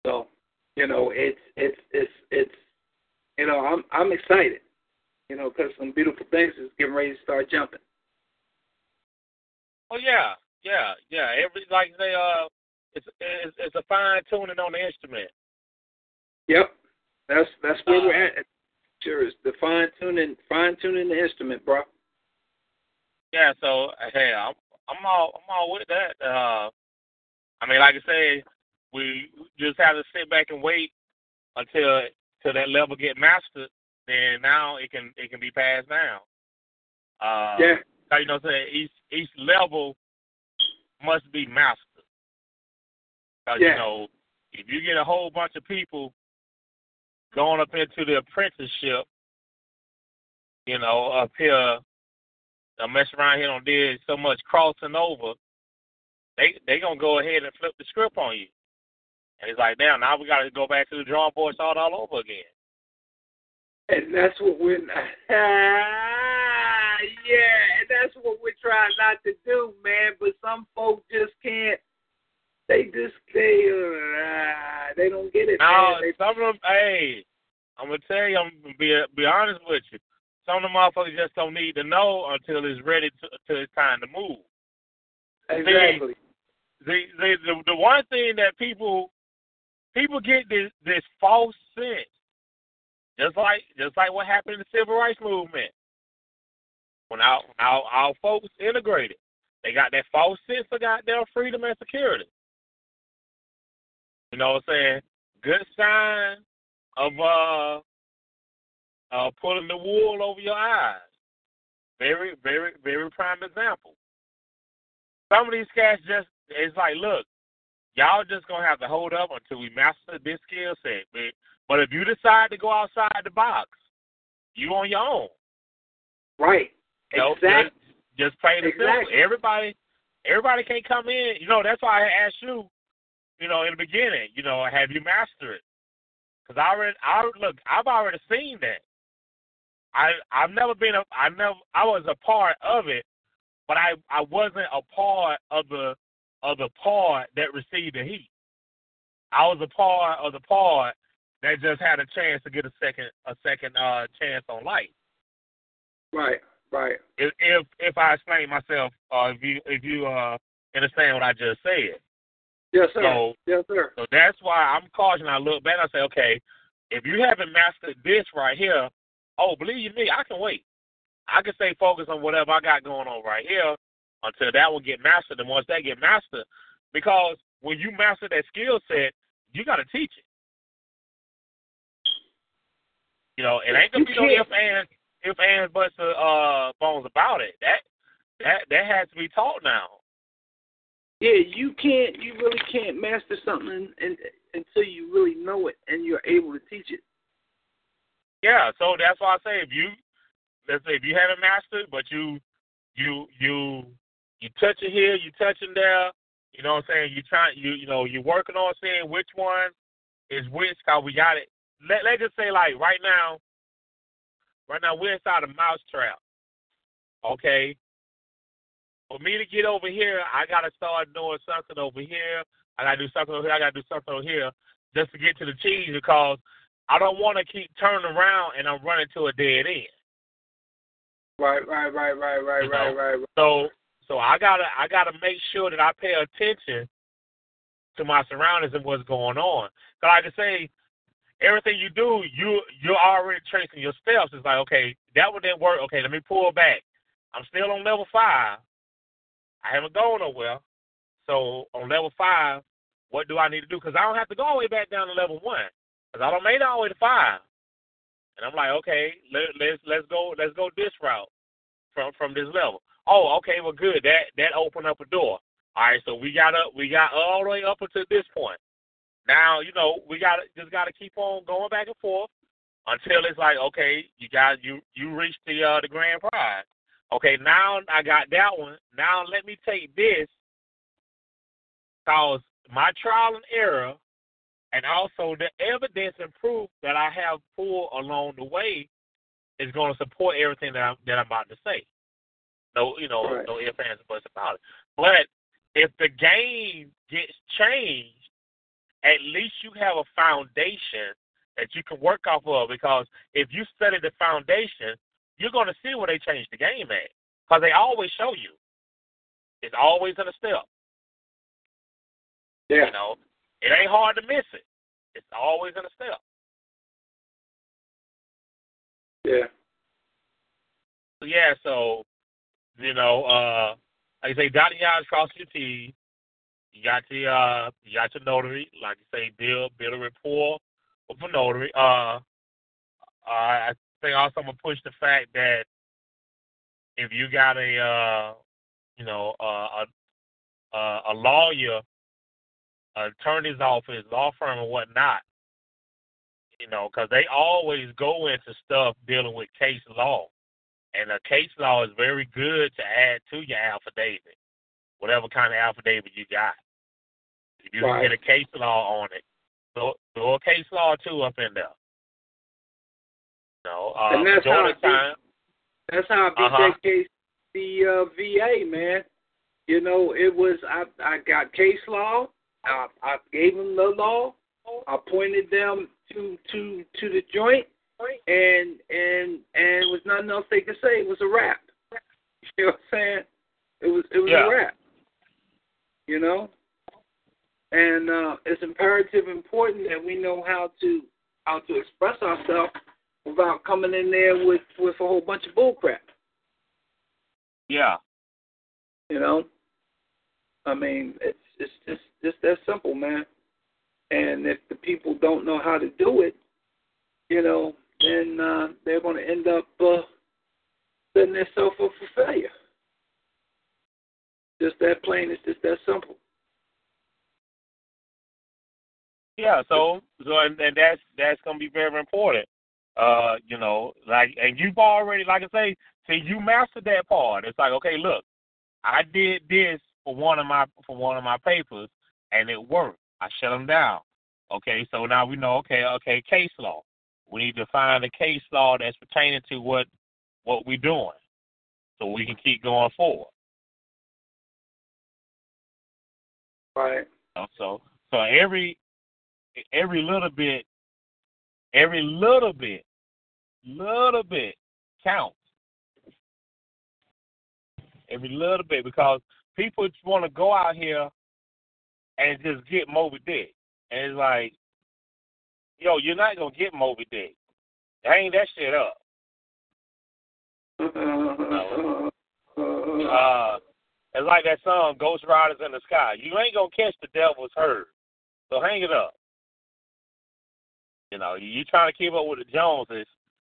So, you know, it's it's it's it's you know I'm I'm excited. You know, because some beautiful things is getting ready to start jumping. Oh yeah, yeah, yeah. Every like they uh, it's it's, it's a fine tuning on the instrument. Yep, that's that's where Uh, we're at. Sure, it's the fine tuning fine tuning the instrument, bro. Yeah, so hey, I'm I'm all I'm all with that. Uh, I mean, like I say, we just have to sit back and wait until till that level get mastered. Then now it can it can be passed down. Uh, Yeah. so, you know, what I'm saying each each level must be mastered. 'Cause, Yeah. you know, if you get a whole bunch of people going up into the apprenticeship, you know, up here, uh, mess around here and did so much crossing over, they they gonna go ahead and flip the script on you. And it's like, damn, now we got to go back to the drawing board, start all over again. And that's what we're ah, yeah, and that's what we're trying not to do, man. But some folks just can't. They just they uh, they don't get it, Now, man. They, some of them, hey, I'm gonna tell you, I'm gonna be be honest with you. Some of the motherfuckers just don't need to know until it's ready to, till it's time to move. exactly. The, the the the one thing that people people get this this false sense, just like just like what happened in the civil rights movement. When our our, our folks integrated, they got that false sense of goddamn freedom and security. You know what I'm saying? Good sign of uh uh pulling the wool over your eyes. Very, very, very prime example. Some of these cats just it's like, look, y'all just gonna have to hold up until we master this skill set. But, but if you decide to go outside the box, you on your own. Right. You know, exactly. Just, just play the Exactly. Everybody, everybody can't come in. You know, that's why I asked you. You know, in the beginning, you know, have you mastered it? Because I already, I look, I've already seen that. I, I've never been a, I never, I was a part of it, but I, I wasn't a part of the, of the part that received the heat. I was a part of the part that just had a chance to get a second, a second uh chance on life Right. Right. if if, if I explain myself, uh, if you if you uh understand what I just said. Yes, sir. So yes, sir. so that's why I'm cautioning. I look back and I say, okay, if you haven't mastered this right here, oh, believe you me, I can wait. I can stay focused on whatever I got going on right here until that will get mastered. And once that get mastered, because when you master that skill set, you got to teach it. You know, it ain't gonna be no if and if and buts uh bones about it. That that that has to be taught now. Yeah, you can't. You really can't master something in, until you really know it and you're able to teach it. Yeah, so that's why I say if you let's say if you haven't mastered, but you you you you touch it here, you touching there, you know what I'm saying? You trying you you know you're working on seeing which one is which. Cause we got it. Let let's just say like right now, right now we're inside a mousetrap. Okay. For me to get over here, I gotta start doing something over here. I gotta do something over here. I gotta do something over here just to get to the cheese because I don't want to keep turning around and I'm running to a dead end. Right, right, right, right, right, You right, know, right, right. So so I gotta I gotta make sure that I pay attention to my surroundings and what's going on. So like I say, everything you do, you you're already tracing your steps. It's like, okay, that one didn't work. Okay, let me pull back. I'm still on level five. I haven't gone nowhere. So on level five, what do I need to do? Because I don't have to go all the way back down to level one. Because I don't made it all the way to five. And I'm like, okay, let, let's let's go let's go this route from from this level. Oh, okay, well, good. That that opened up a door. All right, so we got up, we got all the way up until this point. Now, you know, we got just got to keep on going back and forth until it's like, okay, you got you you reached the uh, the grand prize. Okay, now I got that one. Now let me take this, cause my trial and error, and also the evidence and proof that I have pulled along the way, is going to support everything that I'm that I'm about to say. No, you know, Right. no ifs, ands, or buts about it. But if the game gets changed, at least you have a foundation that you can work off of. Because if you study the foundation, you're going to see where they change the game at. Because they always show you. It's always in a step. Yeah. You know, it ain't hard to miss it. It's always in a step. Yeah. So, yeah, so you know, uh, like I say, dotting your I's, cross your T's. You got the uh, you got your notary, like you say, build build a rapport with a notary. Uh, uh, I think also I'm gonna push the fact that if you got a uh, you know, uh, a a, a lawyer, attorney's office, law firm, or whatnot, you know, because they always go into stuff dealing with case law. And a case law is very good to add to your affidavit, whatever kind of affidavit you got. If you Right. can get a case law on it, throw, throw a case law too up in there. Know, uh, And that's majority of the how time, That's how I beat Uh-huh. that case, the uh, VA man. You know, it was I I got case law. I, I gave them the law. I pointed them to to to the joint, and and and it was nothing else they could say. It was a wrap. You know what I'm saying? It was it was Yeah. a wrap. You know, and uh, it's imperative important that we know how to how to express ourselves without coming in there with with a whole bunch of bull crap. yeah, You know, I mean, it's it's just just that simple, man. And if the people don't know how to do it, you know, then uh, they're going to end up uh, setting themselves up for failure. Just that plain. It's just that simple. Yeah, so so and, and that's that's gonna be very important. Uh, you know, like and you've already like I say, see you mastered that part. It's like, okay, look, I did this for one of my for one of my papers and it worked. I shut them down. Okay, so now we know. Okay, okay, case law. We need to find a case law that's pertaining to what what we're doing, so we can keep going forward. Right. So so every every little bit, every little bit, little bit counts. Every little bit because people just want to go out here and just get Moby Dick. And it's like, yo, you're not gonna get Moby Dick. Hang that shit up. Uh, it's like that song, Ghost Riders in the Sky. You ain't gonna catch the devil's herd. So hang it up. You know, you trying to keep up with the Joneses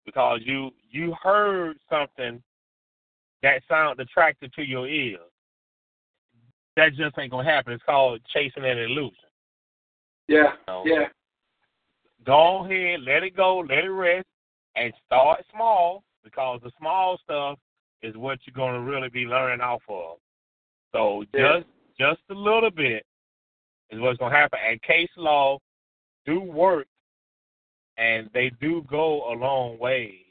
because you you heard something that sounded attractive to your ears. That just ain't gonna happen. It's called chasing an illusion. Yeah. So, Yeah. Go ahead, let it go, let it rest, and start small because the small stuff is what you're gonna really be learning off of. So Yeah. just just a little bit is what's gonna happen. And case law do work, and they do go a long way,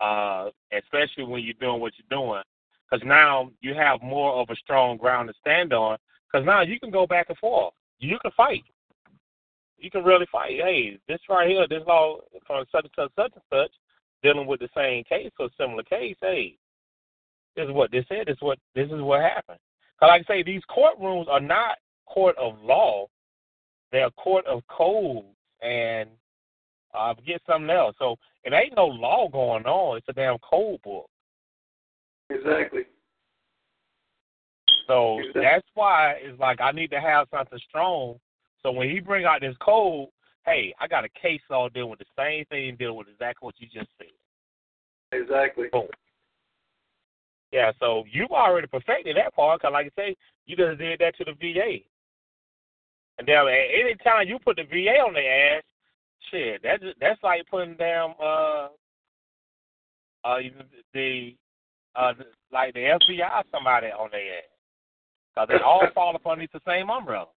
uh, especially when you're doing what you're doing. Because now you have more of a strong ground to stand on. Because now you can go back and forth. You can fight. You can really fight. Hey, this right here, this law from such and such, such and such, dealing with the same case or similar case. Hey, this is what this said. This is what this is what happened. Because like I say, these courtrooms are not court of law; they're court of codes and uh, I forget something else. So it ain't no law going on. It's a damn code book. Exactly. So Exactly. that's why it's like I need to have something strong. So when he bring out this code, hey, I got a case law dealing with the same thing, dealing with exactly what you just said. Exactly. Boom. Yeah, so you've already perfected that part. Cause like I say, you just did that to the VA. And then at any time you put the VA on their ass, shit, that's that's like putting down uh uh the uh like the FBI somebody on their ass. Cause they all fall up underneath the same umbrella.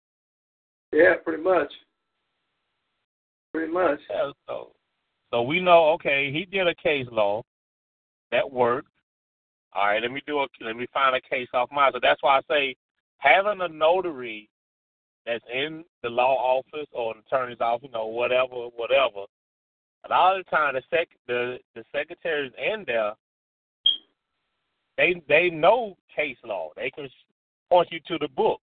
Yeah, pretty much. Pretty much. Yeah, so so we know okay, he did a case law that worked. All right, let me do a let me find a case off mine. So that's why I say having a notary that's in the law office or an attorney's office, you know, whatever, whatever. A lot of the time, the sec the the secretaries in there, they they know case law. They can point you to the book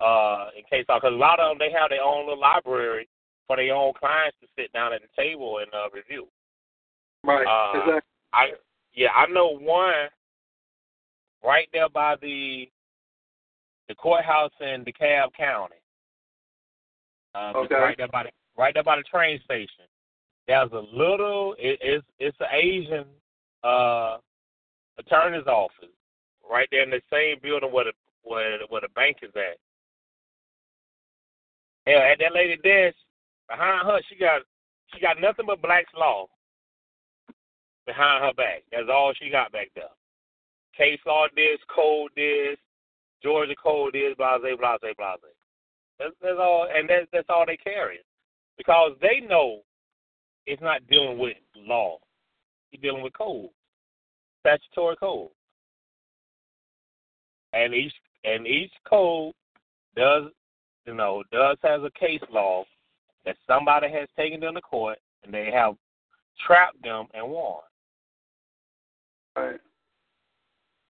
uh, in case law because a lot of them they have their own little library for their own clients to sit down at the table and uh, review. Right. Uh, exactly. I yeah, I know one right there by the the courthouse in DeKalb County. Uh, Okay. Right there by the right there by the train station. There's a little. It, it's it's an Asian uh, attorney's office right there in the same building where the where where the bank is at. Hell, at that lady desk behind her, she got she got nothing but Black's law behind her back. That's all she got back there. Case law this, code this, Georgia code is blase, blase, blase. That's, that's all, and that's that's all they carry, because they know it's not dealing with law. You're dealing with code, statutory code, and each and each code does you know does has a case law that somebody has taken them to court and they have trapped them and won. Right.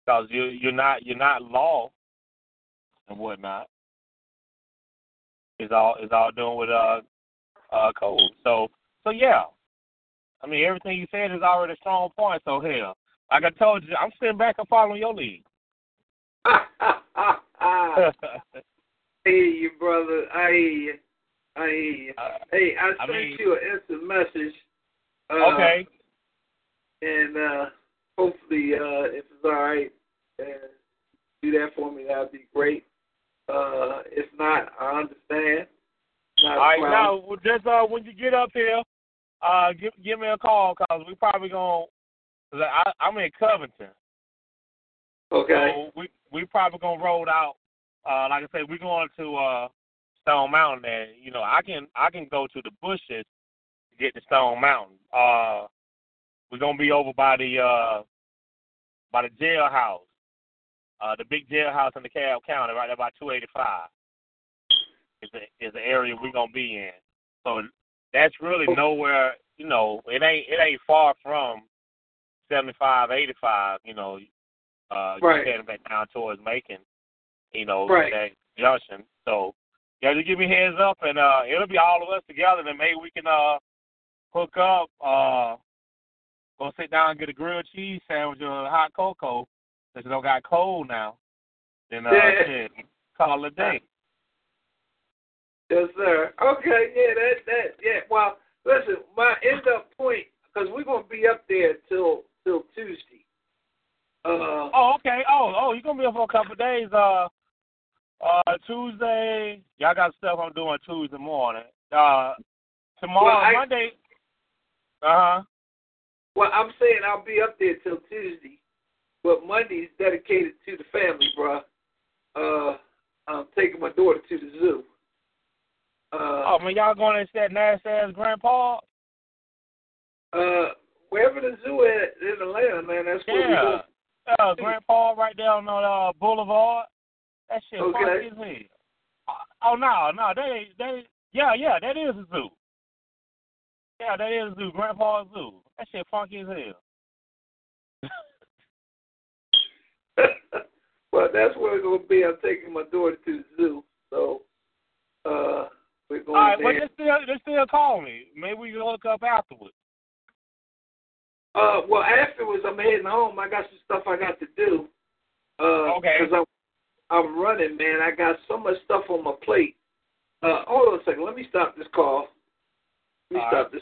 because you you're not you're not law and whatnot. It's all it's all doing with uh uh code. So so yeah. I mean everything you said is already a strong point, so hell. Like I told you, I'm sitting back and following your lead. I hear you, brother. I hear you. I hear you. Uh, Hey, I I sent mean- you an instant message. Uh, okay. And uh, hopefully, uh, if it's all right, uh, do that for me. That'd be great. Uh, if not, I understand. Not All right. Now, just uh, when you get up here, uh, give give me a call because we probably gonna. I, I'm in Covington. Okay. So we we probably gonna roll out. Uh, like I said, we're going to uh, Stone Mountain, and you know, I can I can go to the bushes to get to Stone Mountain. Uh, we're gonna be over by the uh, by the jailhouse, uh, the big jailhouse in the DeKalb County, right there by 285. Is the is the area we're gonna be in. So that's really nowhere. You know, it ain't it ain't far from 75, 85. You know, uh, right. heading back down towards Macon. You know, right. that junction. So yeah, just give me heads up, and uh, it'll be all of us together, and maybe we can uh hook up. Uh, go sit down and get a grilled cheese sandwich or a hot cocoa. Since it don't got cold now, then uh, yeah. call it a day. Yes, sir. Okay, yeah, that that yeah. Well, listen, my end up point because we're gonna be up there till till Tuesday. Uh, oh, okay. Oh, oh, you're gonna be up for a couple of days. Uh, uh, Tuesday. Y'all got stuff I'm doing Tuesday morning. Uh, tomorrow, well, I, Monday. Uh huh. Well, I'm saying I'll be up there till Tuesday, but Monday's dedicated to the family, bro. Uh, I'm taking my daughter to the zoo. Uh, oh man, y'all going to that nasty ass Grant Park? Uh, wherever the zoo is in Atlanta, man, that's where yeah. we go. Uh, Grant Park right down on uh, Boulevard. That shit okay. funky as hell. Oh no, no, they they yeah, yeah, that is a zoo. Yeah, that is a zoo, Grant Park Zoo. That shit funky as hell. well, that's where we're gonna be. I'm taking my daughter to the zoo, so uh we're going All right, there. well, just still, just still call me. Maybe we can hook up afterwards. Uh, well, afterwards, I'm heading home. I got some stuff I got to do. Uh, okay. Because I'm, I'm running, man. I got so much stuff on my plate. Uh, hold on a second. Let me stop this call. Let me All stop right. this.